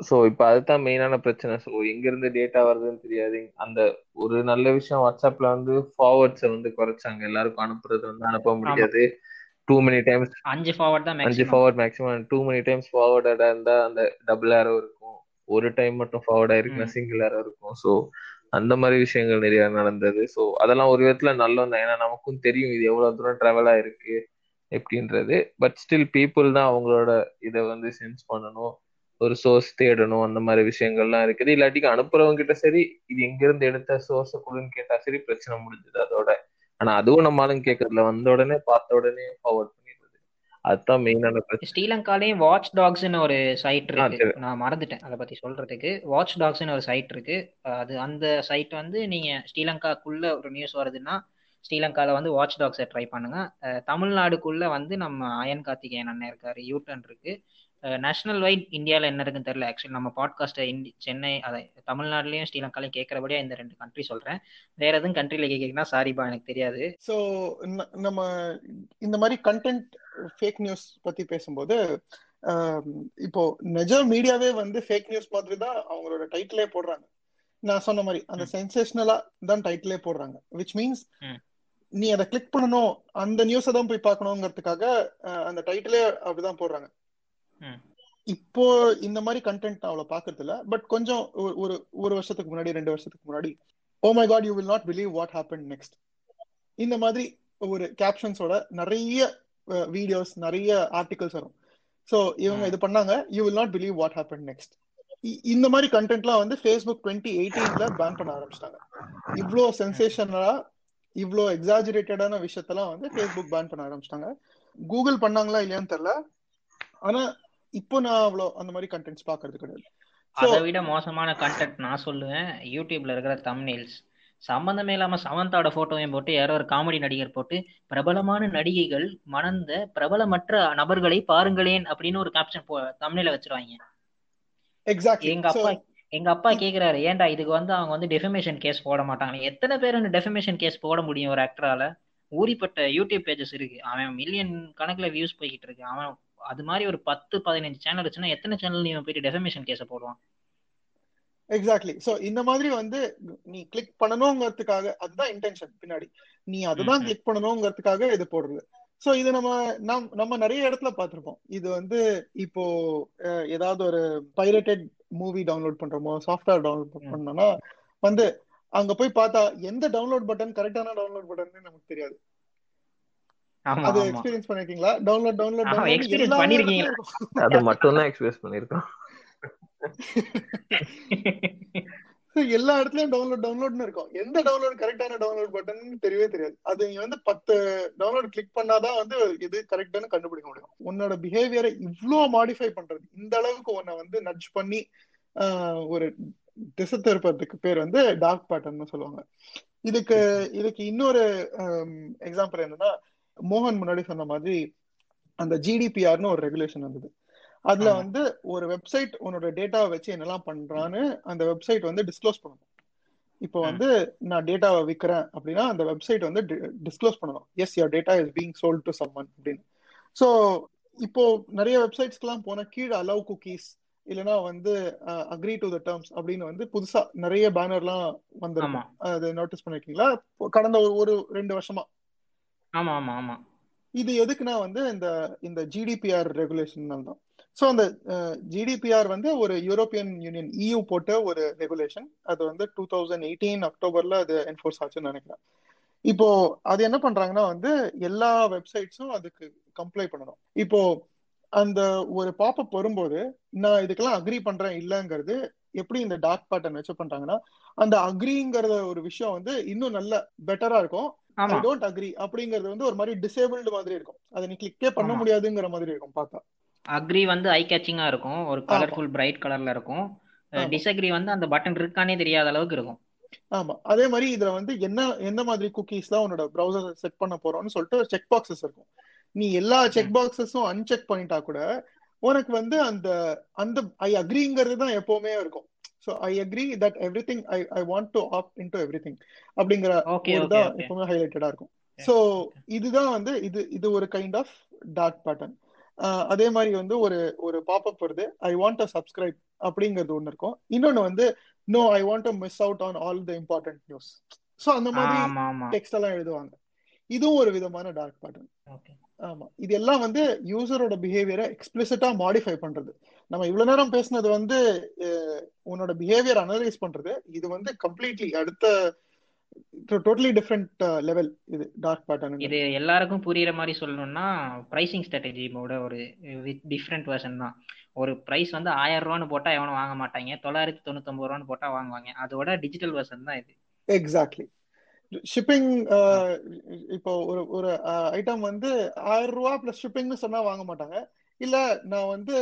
ஸோ இப்போ அதுதான் மெயினான பிரச்சனை. ஸோ எங்கேருந்து டேட்டா வருதுன்னு தெரியாது. அந்த ஒரு நல்ல விஷயம் வாட்ஸ்அப்ல வந்து ஃபார்வர்ட்ஸை வந்து குறைச்சாங்க. எல்லாருக்கும் அனுப்புறது வந்து அனுப்ப முடியாது. டூ மெனி டைம்ஸ் அஞ்சு ஃபார்வர்ட் தான் அஞ்சு forward maximum too many times ஃபார்வர்டடா இருந்தா அந்த டபுள் ஏரோ இருக்கும். ஒரு டைம் மட்டும் ஃபார்வர்ட் ஆயிருக்குன்னா ம். சிங்கிள் எரர் இருக்கும். ஸோ அந்த மாதிரி விஷயங்கள் நிறைய நடந்தது. ஸோ அதெல்லாம் ஒரு விதத்துல நல்லது தான் ஏன்னா நமக்கும் தெரியும் இது எவ்வளவு தூரம் ட்ராவல் ஆயிருக்கு எப்படின்றது. பட் ஸ்டில் பீப்புள் தான் அவங்களோட இதை வந்து சென்ஸ் பண்ணணும். ஒரு சோர்ஸ் தேடணும். அந்த மாதிரி விஷயங்கள்லாம் இருக்குது. இல்லாட்டிக்கு அனுப்புறவங்க கிட்ட சரி இது எங்க இருந்து எடுத்த சோர்ஸை கொடுன்னு கேட்டா சரி பிரச்சனை முடிஞ்சது அதோட. ஆனா அதுவும் நம்ம ஆளுங்க கேட்கறதுல வந்த உடனே பார்த்த உடனே ஃபார்வர்ட் பண்ணிடுறது. அதுதான் மெயினான பிரச்சனை. ஸ்ரீலங்காலையும் வாட்ச் டாக்ஸ்னு ஒரு சைட் இருக்கு. நான் மறந்துட்டேன் அதை பத்தி சொல்றதுக்கு. வாட்ச் டாக்ஸ்னு ஒரு சைட் இருக்கு. அது அந்த சைட் வந்து நீங்க ஸ்ரீலங்காக்குள்ள ஒரு நியூஸ் வருதுன்னா ஸ்ரீலங்கால வந்து வாட்ச் டாக்ஸை ட்ரை பண்ணுங்க. தமிழ்நாடுக்குள்ள வந்து நம்ம அயன் கார்த்திகேயன் அண்ணன் இருக்காரு யூட்டன் இருக்கு. நேஷனல் வைட் இந்தியாவில் என்ன இருக்குன்னு தெரியல. ஆக்சுவலி நம்ம பாட்காஸ்ட்டை இந்தி சென்னை அதை தமிழ்நாட்டிலையும் ஸ்ரீலங்காலையும் கேட்கறபடியா இந்த ரெண்டு கண்ட்ரி சொல்றேன். வேற எதுவும் கண்ட்ரில கேட்கறீங்கன்னா சாரிபா எனக்கு தெரியாது. ஸோ நம்ம இந்த மாதிரி கண்டென்ட் ஃபேக் நியூஸ் பத்தி பேசும்போது இப்போ நிஜ மீடியாவே வந்து ஃபேக் நியூஸ் மாதிரி தான் அவங்களோட டைட்டிலே போடுறாங்க. நான் சொன்ன மாதிரி அந்த. சென்சேஷனலா தான் டைட்டிலே போடுறாங்க. Which means. நீ அதை கிளிக் பண்ணணும் அந்த நியூஸை தான் போய் பார்க்கணுங்கிறதுக்காக அந்த டைட்டிலே அப்படிதான் போடுறாங்க. இப்போ இந்த மாதிரி கண்டென்ட் அவ்வளவு பாக்குறது இல்ல பட் கொஞ்சம் ஒரு- ஒரு வருஷத்துக்கு முன்னாடி ரெண்டு வருஷத்துக்கு முன்னாடி ஓ my God you will not believe what happen next இந்த மாதிரி ஒரு கேப்ஷன்ஸோட நிறைய வீடியோஸ் நிறைய ஆர்டிகல்ஸ் வரும். ஸோ இவங்க. இது பண்ணாங்க you will not believe what happen next இந்த மாதிரி கண்டென்ட்லாம் வந்து ஃபேஸ்புக் டுவெண்ட்டி எயிட்டீன்ல பேன் பண்ண ஆரம்பிச்சிட்டாங்க. இவ்வளோ சென்சேஷனலா இவ்வளோ எக்ஸாஜுரேட்டடான விஷயத்தெல்லாம் வந்து ஃபேஸ்புக் பேன் பண்ண ஆரம்பிச்சிட்டாங்க. கூகுள் பண்ணாங்களா இல்லையான்னு தெரியல. ஆனா இப்போ நான் அவ்வளோ அந்த மாதிரி கண்டென்ட்ஸ் பாக்குறது கிடையாது. அதை விட மோசமான கண்டென்ட் நான் சொல்லுவேன் யூடியூப்ல இருக்கிற தம்ப்நெயில்ஸ் சம்பந்தமே இல்லாம சமந்தாவோட போட்டோவையும் போட்டு யாரோ ஒரு காமெடி நடிகர் போட்டு பிரபலமான நடிகைகள் மணந்த பிரபலமற்ற நபர்களை பாருங்களேன் அப்படின்னு ஒரு கேப்ஷன் போ தம்ப்நெயில வச்சிருவாங்க. எங்க அப்பா எங்க அப்பா கேக்குறாரு ஏன்டா இதுக்கு வந்து அவங்க வந்து டெஃபமேஷன் கேஸ் போட மாட்டாங்க எத்தனை பேர் டெஃபமேஷன் கேஸ் போட முடியும் ஒரு ஆக்டரால ஊறிப்பட்ட யூடியூப் பேஜஸ் இருக்கு. அவன் மில்லியன் கணக்குல வியூஸ் போய்கிட்டு இருக்கு. அவன் அது மாதிரி ஒரு பத்து பதினஞ்சு சேனல் வச்சுன்னா எத்தனை சேனல் நீ போயிட்டு டெஃபமேஷன் கேஸ போடுவான்? எக்ஸாக்ட்லி சோ இந்த மாதிரி வந்து நீ கிளிக் பண்ணணுங்கிறதுக்காக அதுதான் இன்டென்ஷன் பின்னாடி. நீ அதுதான். கிளிக் பண்ணணுங்கிறதுக்காக இது போடுறது. சோ இது நம்ம நம் நம்ம நிறைய இடத்துல பார்த்திருப்போம். இது வந்து இப்போ ஏதாவது ஒரு பைரேட்டட் மூவி டவுன்லோட் பண்றோமோ சாஃப்ட்வேர் டவுன்லோட். பண்ணோம்னா வந்து அங்க போய் பார்த்தா எந்த டவுன்லோட் பட்டன் கரெக்டான டவுன்லோட் பட்டன் நமக்கு தெரியாது. ஆமா அது எக்ஸ்பீரியன்ஸ் பண்ணிருக்கீங்களா? டவுன்லோட் டவுன்லோட் எக்ஸ்பீரியன்ஸ் பண்ணிருக்கீங்களா அது மட்டும் தான் எக்ஸ்பிரஸ் பண்ணிருக்கான் So, [LAUGHS] எல்லா இடத்துலயும் டவுன்லோட் டவுன்லோட்னு இருக்கும். எந்த டவுன்லோட் கரெக்டான டவுன்லோட் பட்டன் தெரியவே தெரியாது. அது நீங்க வந்து பத்து டவுன்லோட் கிளிக் பண்ணாதான் வந்து இது கரெக்டானு கண்டுபிடிக்க முடியும். உன்னோட பிஹேவியரை இவ்வளோ மாடிஃபை பண்றது. இந்த அளவுக்கு உன்னை வந்து நட்ஜ் பண்ணி ஒரு திசை திருப்பதுக்கு பேர் வந்து டார்க் பேட்டர்ன் சொல்லுவாங்க. இதுக்கு இதுக்கு இன்னொரு எக்ஸாம்பிள் என்னன்னா மோகன் முன்னாடி சொன்ன மாதிரி அந்த ஜிடிபிஆர்னு ஒரு ரெகுலேஷன் வந்தது. அதுல. வந்து ஒரு வெப்சைட் உன்னோட டேட்டா வச்சு என்னெல்லாம் பண்றான்னு அந்த வெப்சைட் வந்து டிஸ்க்ளோஸ் பண்ணணும். இப்போ. வந்து நான் டேட்டாவை விற்கிறேன் அப்படின்னா அந்த வெப்சைட் வந்து டிஸ்க்ளோஸ் பண்ணணும். Yes your data is being sold to someone அப்படின்னு. ஸோ இப்போ நிறைய வெப்சைட்ஸ்க்கெல்லாம் போன கீழே அலவ் குக்கீஸ் இல்லைன்னா வந்து அக்ரி டு த டேர்ம்ஸ் அப்படின்னு வந்து புதுசா நிறைய பேனர்லாம் வந்திருக்கும் ஆமா. அது நோட்டீஸ் பண்ணிருக்கீங்களா? கடந்த ஒரு ஒரு ரெண்டு வருஷமா. ஆமா ஆமா ஆமா. இது எதுக்குன்னா வந்து இந்த இந்த ஜிடிபிஆர் ரெகுலேஷன் தான் ஸோ அந்த ஜிடிபிஆர் வந்து ஒரு யூரோப்பியன் யூனியன் இயூ போட்ட ஒரு ரெகுலேஷன் அது வந்து டூ தௌசண்ட் எயிட்டீன் அக்டோபர்ல அது என்ஃபோர்ஸ் ஆச்சுன்னு நினைக்கிறேன். இப்போ அது என்ன பண்றாங்கன்னா வந்து எல்லா வெப்சைட்ஸும் அதுக்கு கம்ப்ளை பண்ணணும். இப்போ அந்த ஒரு பாப்பப் வரும்போது நான் இதுக்கெல்லாம் அக்ரி பண்றேன் இல்லைங்கிறது எப்படி இந்த டார்க் பேட்டர்ன் வச்சு பண்றாங்கன்னா அந்த அக்ரிங்கிறத ஒரு விஷயம் வந்து இன்னும் நல்ல பெட்டரா இருக்கும். ஐ டோன்ட் அக்ரி அப்படிங்கிறது வந்து ஒரு மாதிரி டிசேபிள்டு மாதிரி இருக்கும். அதை நீ கிளிக்கே பண்ண. முடியாதுங்கிற மாதிரி இருக்கும் பார்த்தா. அக்ரி வந்து ஐ கேச்சிங்கா இருக்கும். ஒரு கலர்ஃபுல் பிரைட் கலர்ல இருக்கும். டிஸ்அக்ரி வந்து அந்த பட்டன் இருக்கானே தெரியாத அளவுக்கு இருக்கும். ஆமா. அதே மாதிரி இதுல வந்து என்ன எந்த மாதிரி குக்கீஸ்லாம் உன்னோட ப்ரௌசர் செட் பண்ண போறோம்னு சொல்லிட்டு செக் பாக்ஸஸ் இருக்கும். நீ எல்லா செக் பாக்ஸஸும் அன்செக் பண்ணிட்டா கூட உனக்கு வந்து அந்த அந்த ஐ அக்ரிங்கிறது தான் எப்பவுமே இருக்கும். So I agree that everything I I want to opt in to everything அப்படிங்கிற தான் எப்பவுமே ஹைலைட்டடா இருக்கும். ஸோ இதுதான் வந்து இது இது ஒரு கைண்ட் ஆஃப் டார்க் பேட்டர்ன் அதே மாதிரி வந்து ஒரு ஒரு பாப்அப் வருது. ஐ வாண்ட் அ சப்ஸ்கிரைப் அப்படிங்கிறது ஒன்று இருக்கும். இன்னொன்னு வந்து no I want to miss out on all the important news so அந்த மாதிரி டெக்ஸ்ட் எல்லாம் எழுதுவாங்க. இதுவும் ஒரு விதமான டார்க் பேட்டர்ன் ஓகே ஆமா. இது எல்லாம் வந்து யூசரோட பிஹேவியரை எக்ஸ்பிளிசிட்டா மாடிஃபை பண்றது. நம்ம இவ்வளவு நேரம் பேசுனது வந்து உன்னோட பிஹேவியர் அனலைஸ் பண்றது. இது வந்து கம்ப்ளீட்லி அடுத்த டோட்டலி டிஃப்ரெண்ட் லெவல் இது டார்க் பேட்டர்ன் இது எல்லாருக்கும் புரியுற மாதிரி சொல்லணும்னா ப்ரைசிங் ஸ்ட்ராட்டஜியோட ஒரு டிஃப்ரெண்ட் வெர்ஷன் தான். ஒரு ப்ரைஸ் வந்து ஆயிரம் ரூபான்னு போட்டா எவனும் வாங்க மாட்டாங்க. தொள்ளாயிரத்தி தொண்ணூத்தொன்பது ரூபான்னு போட்டா வாங்குவாங்க. அதோட டிஜிட்டல் வெர்ஷன் தான் இது. எக்ஸாக்ட்லி ஷிப்பிங் இப்போ ஒரு ஒரு ஐட்டம் வந்து ஆயிரம் ரூபா பிளஸ் ஷிப்பிங்னு சொன்னா வாங்க மாட்டாங்க. இல்ல நான் வந்து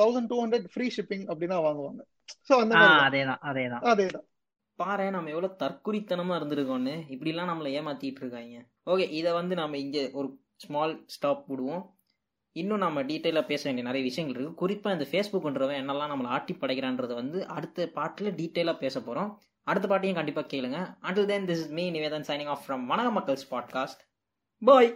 thousand two hundred free shipping அப்படின்னா வாங்குவாங்க. ஸோ அந்த. அதேதான் அதேதான். அதேதான். பாரு நம்ம எவ்வளோ தற்குறித்தனமாக இருந்திருக்கோன்னு இப்படிலாம் நம்மளை ஏமாற்றிட்டு இருக்காங்க. ஓகே இதை வந்து நம்ம இங்கே ஒரு ஸ்மால் ஸ்டாப் விடுவோம். இன்னும் நம்ம டீட்டெயிலாக பேச வேண்டிய நிறைய விஷயங்கள் இருக்குது குறிப்பாக இந்த ஃபேஸ்புக்ன்றவன் என்னெல்லாம் நம்மளை ஆட்டி படைக்கிறான்றதை வந்து அடுத்த பாட்டில் டீட்டெயிலாக பேச போகிறோம் அடுத்த பாட்டையும் கண்டிப்பாக கேளுங்க. Until then this is me Nivedhan signing off from வணக்க மக்கள்ஸ் பாட்காஸ்ட் பாய்